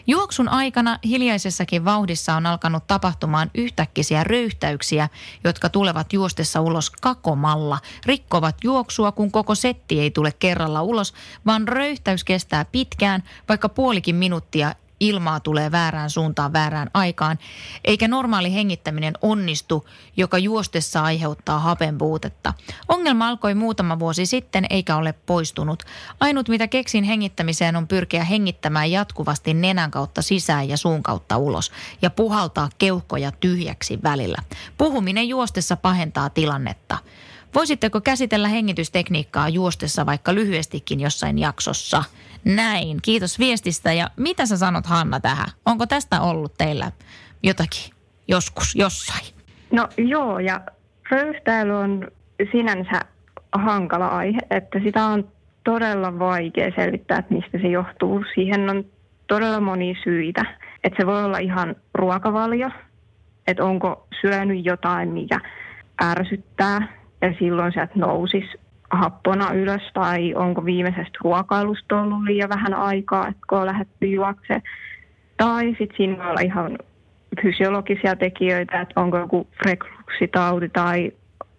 Juoksun aikana hiljaisessakin vauhdissa on alkanut tapahtumaan yhtäkkisiä röyhtäyksiä, jotka tulevat juostessa ulos kakomalla. Rikkovat juoksua, kun koko setti ei tule kerralla ulos, vaan röyhtäys kestää pitkään, vaikka puolikin minuuttia ilmaa tulee väärään suuntaan väärään aikaan, eikä normaali hengittäminen onnistu, joka juostessa aiheuttaa hapen puutetta. Ongelma alkoi muutama vuosi sitten eikä ole poistunut. Ainut mitä keksin hengittämiseen on pyrkiä hengittämään jatkuvasti nenän kautta sisään ja suun kautta ulos ja puhaltaa keuhkoja tyhjäksi välillä. Puhuminen juostessa pahentaa tilannetta. Voisitteko käsitellä hengitystekniikkaa juostessa vaikka lyhyestikin jossain jaksossa? Näin, kiitos viestistä. Ja mitä sä sanot Hanna tähän? Onko tästä ollut teillä jotakin joskus jossain? No joo, ja röyhtäily on sinänsä hankala aihe, että sitä on todella vaikea selvittää, että mistä se johtuu. Siihen on todella moni syitä. Että se voi olla ihan ruokavalio, että onko syönyt jotain, mikä ärsyttää ja silloin sieltä nousisi happona ylös tai onko viimeisestä ruokailusta ollut liian vähän aikaa, että kun on lähdetty juokse. Tai sitten siinä voi olla ihan fysiologisia tekijöitä, että onko joku refluksitauti tai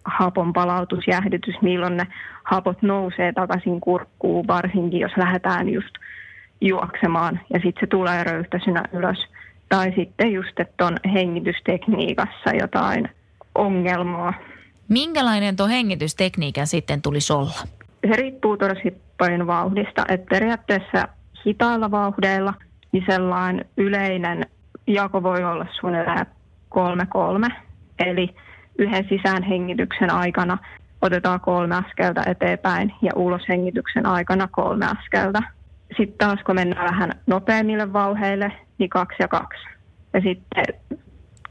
hapon palautusjähdytys, milloin ne hapot nousee takaisin kurkkuun, varsinkin jos lähdetään just juoksemaan ja sitten se tulee röyhtäisynä ylös. Tai sitten just, että on hengitystekniikassa jotain ongelmaa. Minkälainen tuo hengitystekniikan sitten tulisi olla? Se riippuu tosi paljon vauhdista. Että periaatteessa hitailla vauhdeilla niin sellainen yleinen jako voi olla suunnilleen kolme kolme. Eli yhden sisäänhengityksen aikana otetaan kolme askelta eteenpäin ja uloshengityksen aikana kolme askelta. Sitten taas kun mennään vähän nopeammille vauheille, niin kaksi ja kaksi. Ja sitten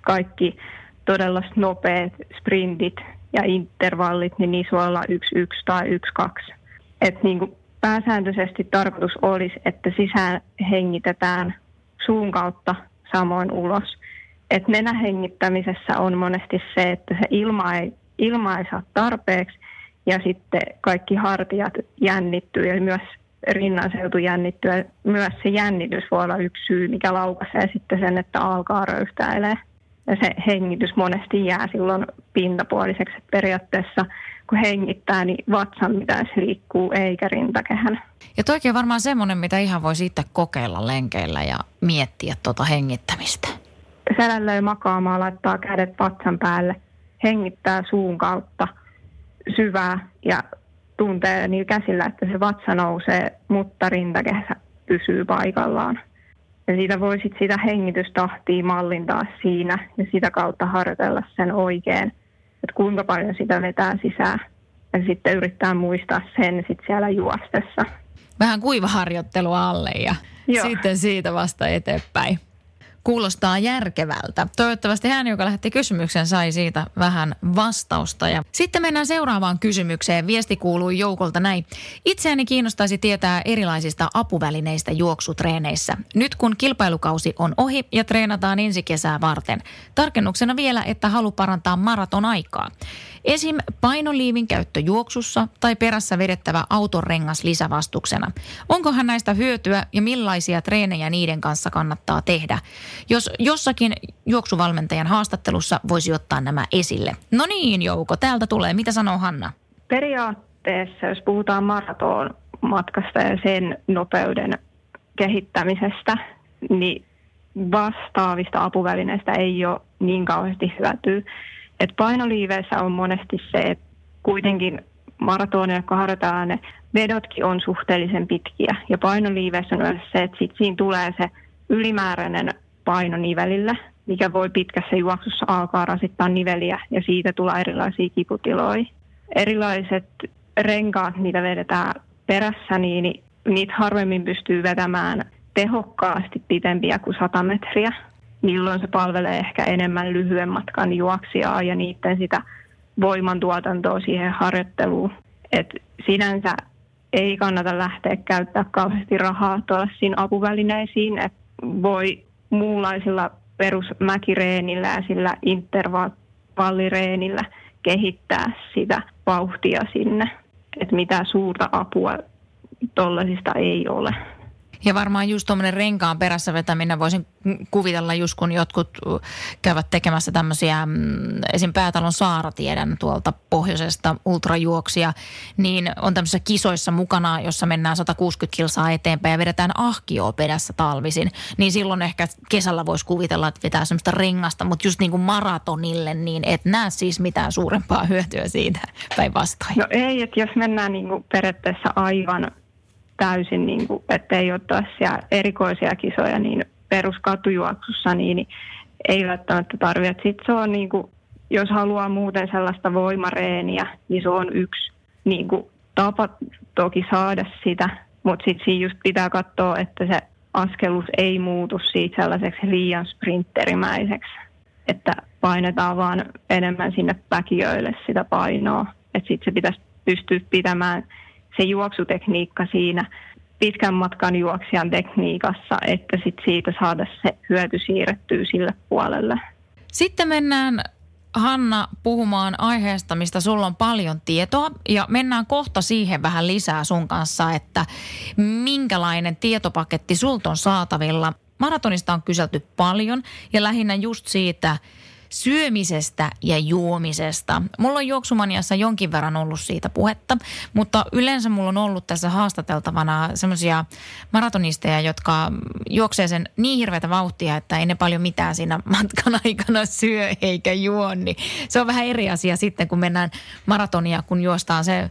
kaikki todella nopeat sprintit ja intervallit, niin niissä voi olla 1-1 tai 1-2. Et niin pääsääntöisesti tarkoitus olisi, että sisään hengitetään suun kautta samoin ulos. Et nenähengittämisessä on monesti se, että se ilma ei, ilma ei saa tarpeeksi ja sitten kaikki hartiat jännittyy ja myös rinnanseutu jännittyy. Myös se jännitys voi olla yksi syy, mikä laukaisee sitten sen, että alkaa röyhtäilee se hengitys monesti jää silloin pintapuoliseksi. Periaatteessa kun hengittää, niin vatsan pitäisi liikkuu eikä rintakehän. Ja toikin on varmaan semmoinen, mitä ihan voisi itse kokeilla lenkeillä ja miettiä tuota hengittämistä. Selällöi makaamaan, laittaa kädet vatsan päälle, hengittää suun kautta syvää ja tuntee niin käsillä, että se vatsa nousee, mutta rintakehä pysyy paikallaan. Ja siitä voi sit sitä hengitystahtia mallintaa siinä ja sitä kautta harjoitella sen oikein, että kuinka paljon sitä vetää sisään. Ja sitten yrittää muistaa sen sit siellä juostessa. Vähän kuivaharjoittelua alle ja Joo. sitten siitä vasta eteenpäin kuulostaa järkevältä. Toivottavasti hän, joka lähetti kysymyksen, sai siitä vähän vastausta. Ja sitten mennään seuraavaan kysymykseen. Viesti kuuluu joukolta näin. Itseäni kiinnostaisi tietää erilaisista apuvälineistä juoksutreeneissä. Nyt kun kilpailukausi on ohi ja treenataan ensi kesää varten. Tarkennuksena vielä, että halu parantaa maraton aikaa. Esim. painoliivin käyttö juoksussa tai perässä vedettävä autorengas lisävastuksena. Onkohan näistä hyötyä ja millaisia treenejä niiden kanssa kannattaa tehdä? Jos jossakin juoksuvalmentajan haastattelussa voisi ottaa nämä esille. No niin Jouko, täältä tulee. Mitä sanoo Hanna? periaatteessa, jos puhutaan maraton matkasta ja sen nopeuden kehittämisestä, niin vastaavista apuvälineistä ei ole niin kauheasti hyötyä. Et painoliiveissä on monesti se, että kuitenkin maratonia, kun harjoitetaan, ne vedotkin on suhteellisen pitkiä. Ja painoliiveissä on yleensä se, että sit siinä tulee se ylimääräinen paino nivelille, mikä voi pitkässä juoksussa alkaa rasittaa niveliä ja siitä tulee erilaisia kiputiloja. Erilaiset renkaat, mitä vedetään perässä, niin niitä harvemmin pystyy vetämään tehokkaasti pitempiä kuin 100 metriä. Milloin se palvelee ehkä enemmän lyhyen matkan juoksijaa ja niiden sitä voimantuotantoa siihen harjoitteluun. Et sinänsä ei kannata lähteä käyttää kauheasti rahaa tuollaisiin apuvälineisiin, että voi muunlaisilla perusmäkireenillä ja sillä intervallireenillä kehittää sitä vauhtia sinne. Että mitä suurta apua tuollaisista ei ole. Ja varmaan just tuommoinen renkaan perässä vetäminen voisin kuvitella just kun jotkut käyvät tekemässä tämmöisiä, mm, esim. Päätalon Saara tiedän tuolta pohjoisesta ultrajuoksia, niin on tämmöisissä kisoissa mukana, jossa mennään 160 kilsaa eteenpäin ja vedetään ahkioa perässä talvisin. Niin silloin ehkä kesällä voisi kuvitella, että vetää semmoista rengasta, mutta just niin kuin maratonille, niin et näe siis mitään suurempaa hyötyä siitä päinvastoin. No ei, että jos mennään niin kuin periaatteessa aivan täysin, niin kuin, ettei ole tällaisia erikoisia kisoja, niin peruskatujuoksussa, niin ei välttämättä tarvitse. Sitten se on niin kuin, jos haluaa muuten sellaista voimareeniä, niin se on yksi niin kuin, tapa toki saada sitä, mutta sitten siinä just pitää katsoa, että se askelus ei muutu siitä sellaiseksi liian sprinterimäiseksi, että painetaan vaan enemmän sinne päkiöille sitä painoa. Että sitten se pitäisi pystyä pitämään se juoksutekniikka siinä pitkän matkan juoksijan tekniikassa, että sit siitä saada se hyöty siirrettyä sille puolelle. Sitten mennään Hanna puhumaan aiheesta, mistä sulla on paljon tietoa ja mennään kohta siihen vähän lisää sun kanssa, että minkälainen tietopaketti sulta on saatavilla. Maratonista on kyselty paljon ja lähinnä just siitä, syömisestä ja juomisesta. Mulla on juoksumaniassa jonkin verran ollut siitä puhetta, mutta yleensä mulla on ollut tässä haastateltavana semmoisia maratonisteja, jotka juoksee sen niin hirveätä vauhtia, että ei ne paljon mitään siinä matkan aikana syö eikä juo. Niin se on vähän eri asia sitten, kun mennään maratonia, kun juostaan se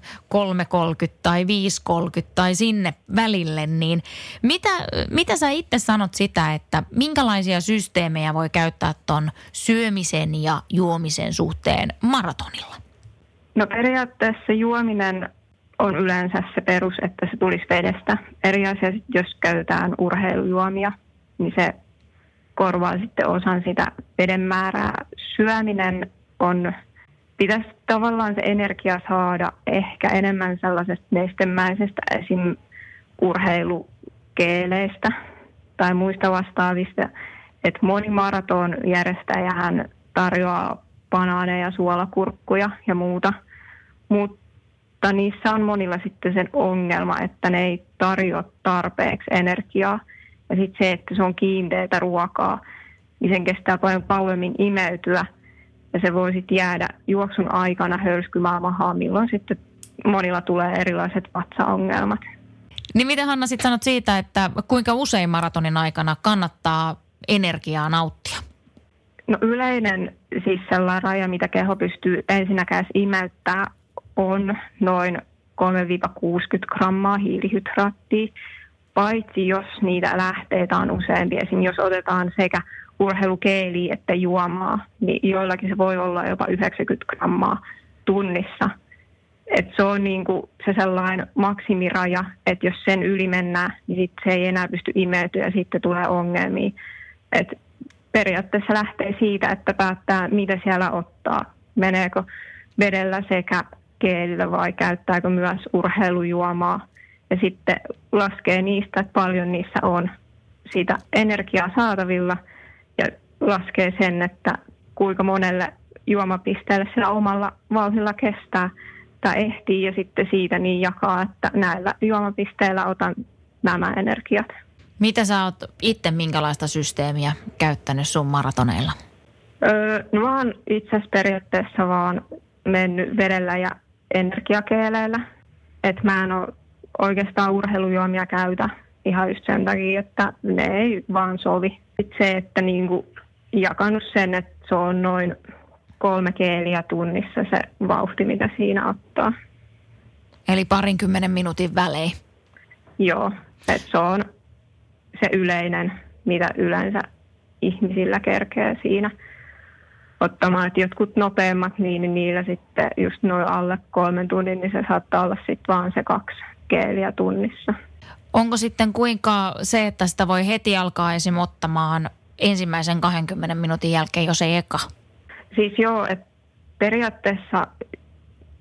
3.30 tai 5.30 tai sinne välille. Niin mitä, mitä sä itse sanot sitä, että minkälaisia systeemejä voi käyttää ton syömisen syömisen ja juomisen suhteen maratonilla? No periaatteessa juominen on yleensä se perus, että se tulisi vedestä. Eri asia, jos käytetään urheilujuomia, niin se korvaa sitten osan sitä veden määrää. Syöminen on, pitäisi tavallaan se energia saada ehkä enemmän sellaisesta nestemäisestä esim. urheilukeeleistä tai muista vastaavista. Että moni maraton järjestäjähän tarjoaa banaaneja, suolakurkkuja ja muuta. Mutta niissä on monilla sitten sen ongelma, että ne ei tarjoa tarpeeksi energiaa. Ja sitten se, että se on kiinteitä ruokaa, niin sen kestää paljon kauemmin imeytyä. Ja se voi sitten jäädä juoksun aikana hölskymään mahaan, milloin sitten monilla tulee erilaiset vatsaongelmat. Niin mitä Hanna sitten sanot siitä, että kuinka usein maratonin aikana kannattaa energiaa nauttia? No yleinen siis sellainen raja, mitä keho pystyy ensinnäkään imeyttää, on noin 3-60 grammaa hiilihydraattia, paitsi jos niitä lähteitä on useampi. Esimerkiksi jos otetaan sekä urheilukeeli että juomaa, niin joillakin se voi olla jopa 90 grammaa tunnissa. Et se on niinku se sellainen maksimiraja, että jos sen yli mennään, niin sit se ei enää pysty imeytyä ja sitten tulee ongelmia. Et periaatteessa lähtee siitä, että päättää, mitä siellä ottaa. Meneekö vedellä sekä keelillä vai käyttääkö myös urheilujuomaa. Ja sitten laskee niistä, että paljon niissä on siitä energiaa saatavilla ja laskee sen, että kuinka monelle juomapisteelle sillä omalla vauhdilla kestää tai ehtii ja sitten siitä niin jakaa, että näillä juomapisteillä otan nämä energiat. Mitä sä oot itse minkälaista systeemiä käyttänyt sun maratoneilla? Öö, no mä oon itse asiassa periaatteessa vaan mennyt vedellä ja energiakeeleillä. että mä en ole oikeastaan urheilujuomia käytä ihan just sen takia, että ne ei vaan sovi. Sitten se, että niinku jakanut sen, että se on noin kolme keeliä tunnissa se vauhti, mitä siinä ottaa. Eli parinkymmenen minuutin välein. Joo, että se on se yleinen, mitä yleensä ihmisillä kerkee siinä ottamaan. Että jotkut nopeammat, niin niillä sitten just noin alle kolmen tunnin, niin se saattaa olla sitten vaan se kaksi keeliä tunnissa. Onko sitten kuinka se, että sitä voi heti alkaa esim. ottamaan ensimmäisen 20 minuutin jälkeen, jos ei eka? Siis joo, että periaatteessa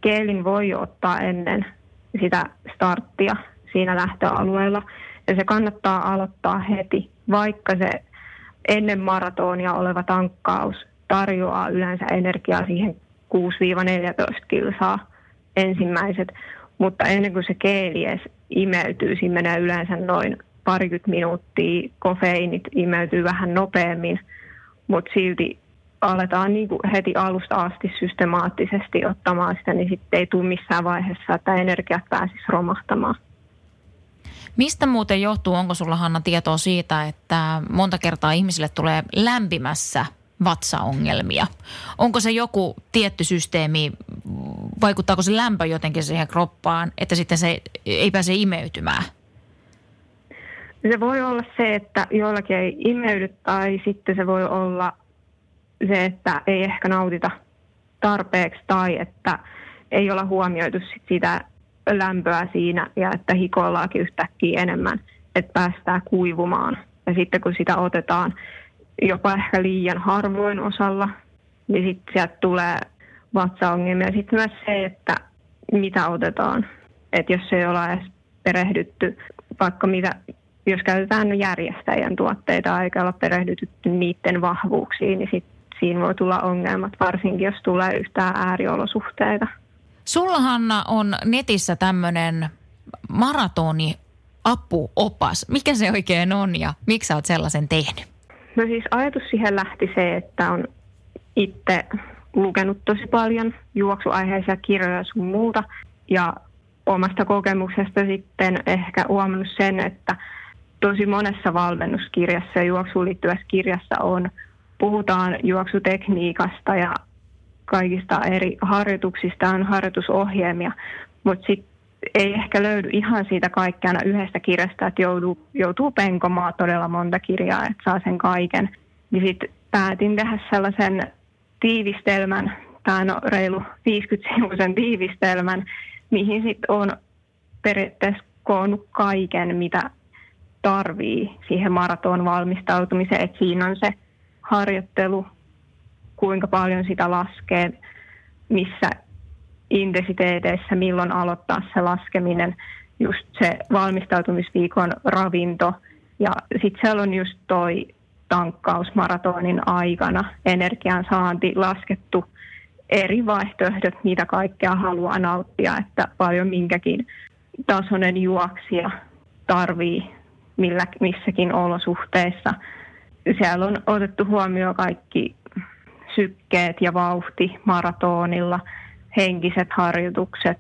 keelin voi ottaa ennen sitä starttia siinä lähtöalueella. Ja se kannattaa aloittaa heti, vaikka se ennen maratonia oleva tankkaus tarjoaa yleensä energiaa siihen 6-14 kilsaa ensimmäiset. Mutta ennen kuin se keeli edes imeytyy, siinä menee yleensä noin parikymmentä minuuttia, kofeiinit imeytyy vähän nopeammin, mutta silti aletaan niin kuin heti alusta asti systemaattisesti ottamaan sitä, niin sitten ei tule missään vaiheessa, että energiat pääsisi romahtamaan. Mistä muuten johtuu, onko sulla Hanna tietoa siitä, että monta kertaa ihmisille tulee lämpimässä vatsaongelmia? Onko se joku tietty systeemi, vaikuttaako se lämpö jotenkin siihen kroppaan, että sitten se ei pääse imeytymään? Se voi olla se, että joillakin ei imeydy tai sitten se voi olla se, että ei ehkä nautita tarpeeksi tai että ei olla huomioitu sit sitä lämpöä siinä ja että hikoillaakin yhtäkkiä enemmän, että päästään kuivumaan. Ja sitten kun sitä otetaan jopa ehkä liian harvoin osalla, niin sitten sieltä tulee vatsaongelmia. Sitten myös se, että mitä otetaan. Että jos ei olla edes perehdytty, vaikka mitä, jos käytetään järjestäjän tuotteita eikä olla perehdytty niiden vahvuuksiin, niin sit siinä voi tulla ongelmat, varsinkin jos tulee yhtään ääriolosuhteita. Sulla Hanna on netissä tämmöinen maratoni apuopas. Mikä se oikein on ja miksi sä oot sellaisen tehnyt? No siis ajatus siihen lähti se, että on itse lukenut tosi paljon juoksuaiheisia kirjoja sun muuta ja omasta kokemuksesta sitten ehkä huomannut sen, että tosi monessa valmennuskirjassa ja juoksuun liittyvässä kirjassa on, puhutaan juoksutekniikasta ja kaikista eri harjoituksista on harjoitusohjelmia, mutta sitten ei ehkä löydy ihan siitä kaikkiana yhdestä kirjasta, että joutuu, joutuu penkomaan todella monta kirjaa, että saa sen kaiken. Niin sitten päätin tehdä sellaisen tiivistelmän, tai no reilu 50-sivuisen tiivistelmän, mihin sitten on periaatteessa koonnut kaiken, mitä tarvii siihen maraton valmistautumiseen, siinä on se harjoittelu, kuinka paljon sitä laskee, missä intensiteeteissä, milloin aloittaa se laskeminen, just se valmistautumisviikon ravinto ja sitten siellä on just toi tankkaus maratonin aikana, energian saanti laskettu eri vaihtoehdot, mitä kaikkea haluaa nauttia, että paljon minkäkin tasoinen juoksija tarvii millä, missäkin olosuhteissa. Siellä on otettu huomioon kaikki sykkeet ja vauhti maratonilla, henkiset harjoitukset,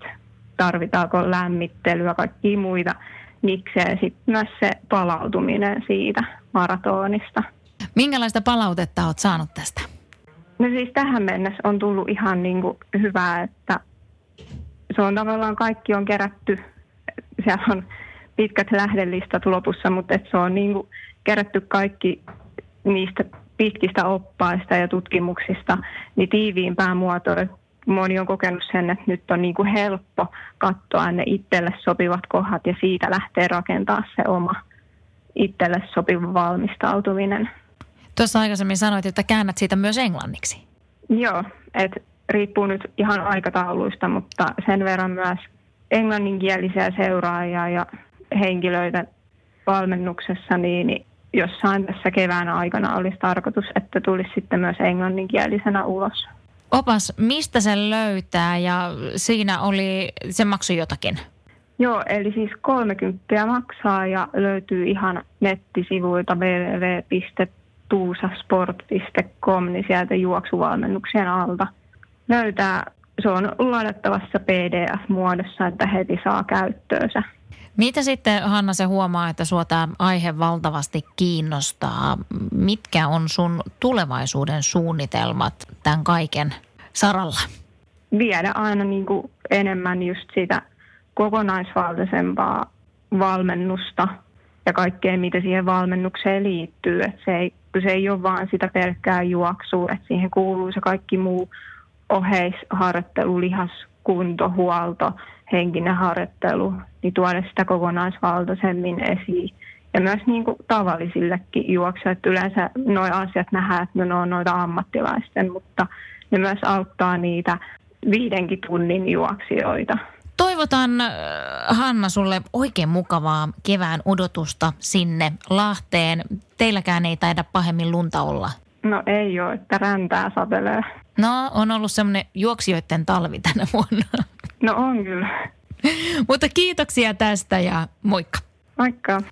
tarvitaanko lämmittelyä, kaikki muita nikseen. Sitten myös se palautuminen siitä maratonista. Minkälaista palautetta olet saanut tästä? No siis tähän mennessä on tullut ihan niin kuin hyvää, että se on tavallaan kaikki on kerätty. Siellä on pitkät lähdelistat lopussa, mutta että se on niin kuin kerätty kaikki niistä pitkistä oppaista ja tutkimuksista niin tiiviimpään muotoon. Moni on kokenut sen, että nyt on niin kuin helppo katsoa ne itselle sopivat kohdat ja siitä lähtee rakentaa se oma itselle sopiva valmistautuminen. Tuossa aikaisemmin sanoit, että käännät siitä myös englanniksi. Joo, että riippuu nyt ihan aikatauluista, mutta sen verran myös englanninkielisiä seuraajia ja henkilöitä valmennuksessa, niin jossain tässä kevään aikana olisi tarkoitus, että tulisi sitten myös englanninkielisenä ulos. Opas, mistä sen löytää ja siinä oli, se maksoi jotakin? Joo, eli siis 30 maksaa ja löytyy ihan nettisivuilta www.tuusasport.com, niin sieltä juoksuvalmennuksien alta löytää se on ladattavassa PDF-muodossa, että heti saa käyttöönsä. Mitä sitten Hanna se huomaa, että sua tämä aihe valtavasti kiinnostaa? Mitkä on sun tulevaisuuden suunnitelmat tämän kaiken saralla? Viedä aina niin kuin enemmän just sitä kokonaisvaltaisempaa valmennusta ja kaikkea, mitä siihen valmennukseen liittyy. Et se, ei, se ei ole vaan sitä pelkkää juoksua, että siihen kuuluu se kaikki muu oheisharjoittelu, lihaskunto, huolto, henkinen harjoittelu, niin tuoda sitä kokonaisvaltaisemmin esiin. Ja myös niin kuin tavallisillekin juoksijoille. Yleensä nuo asiat nähdään, että ne on noita ammattilaisten, mutta ne myös auttaa niitä viidenkin tunnin juoksijoita. Toivotan äh, Hanna sulle oikein mukavaa kevään odotusta sinne Lahteen. Teilläkään ei taida pahemmin lunta olla. No ei ole, että räntää satelee. No, on ollut semmoinen juoksijoiden talvi tänä vuonna. No on kyllä. Mutta kiitoksia tästä ja moikka. Moikka.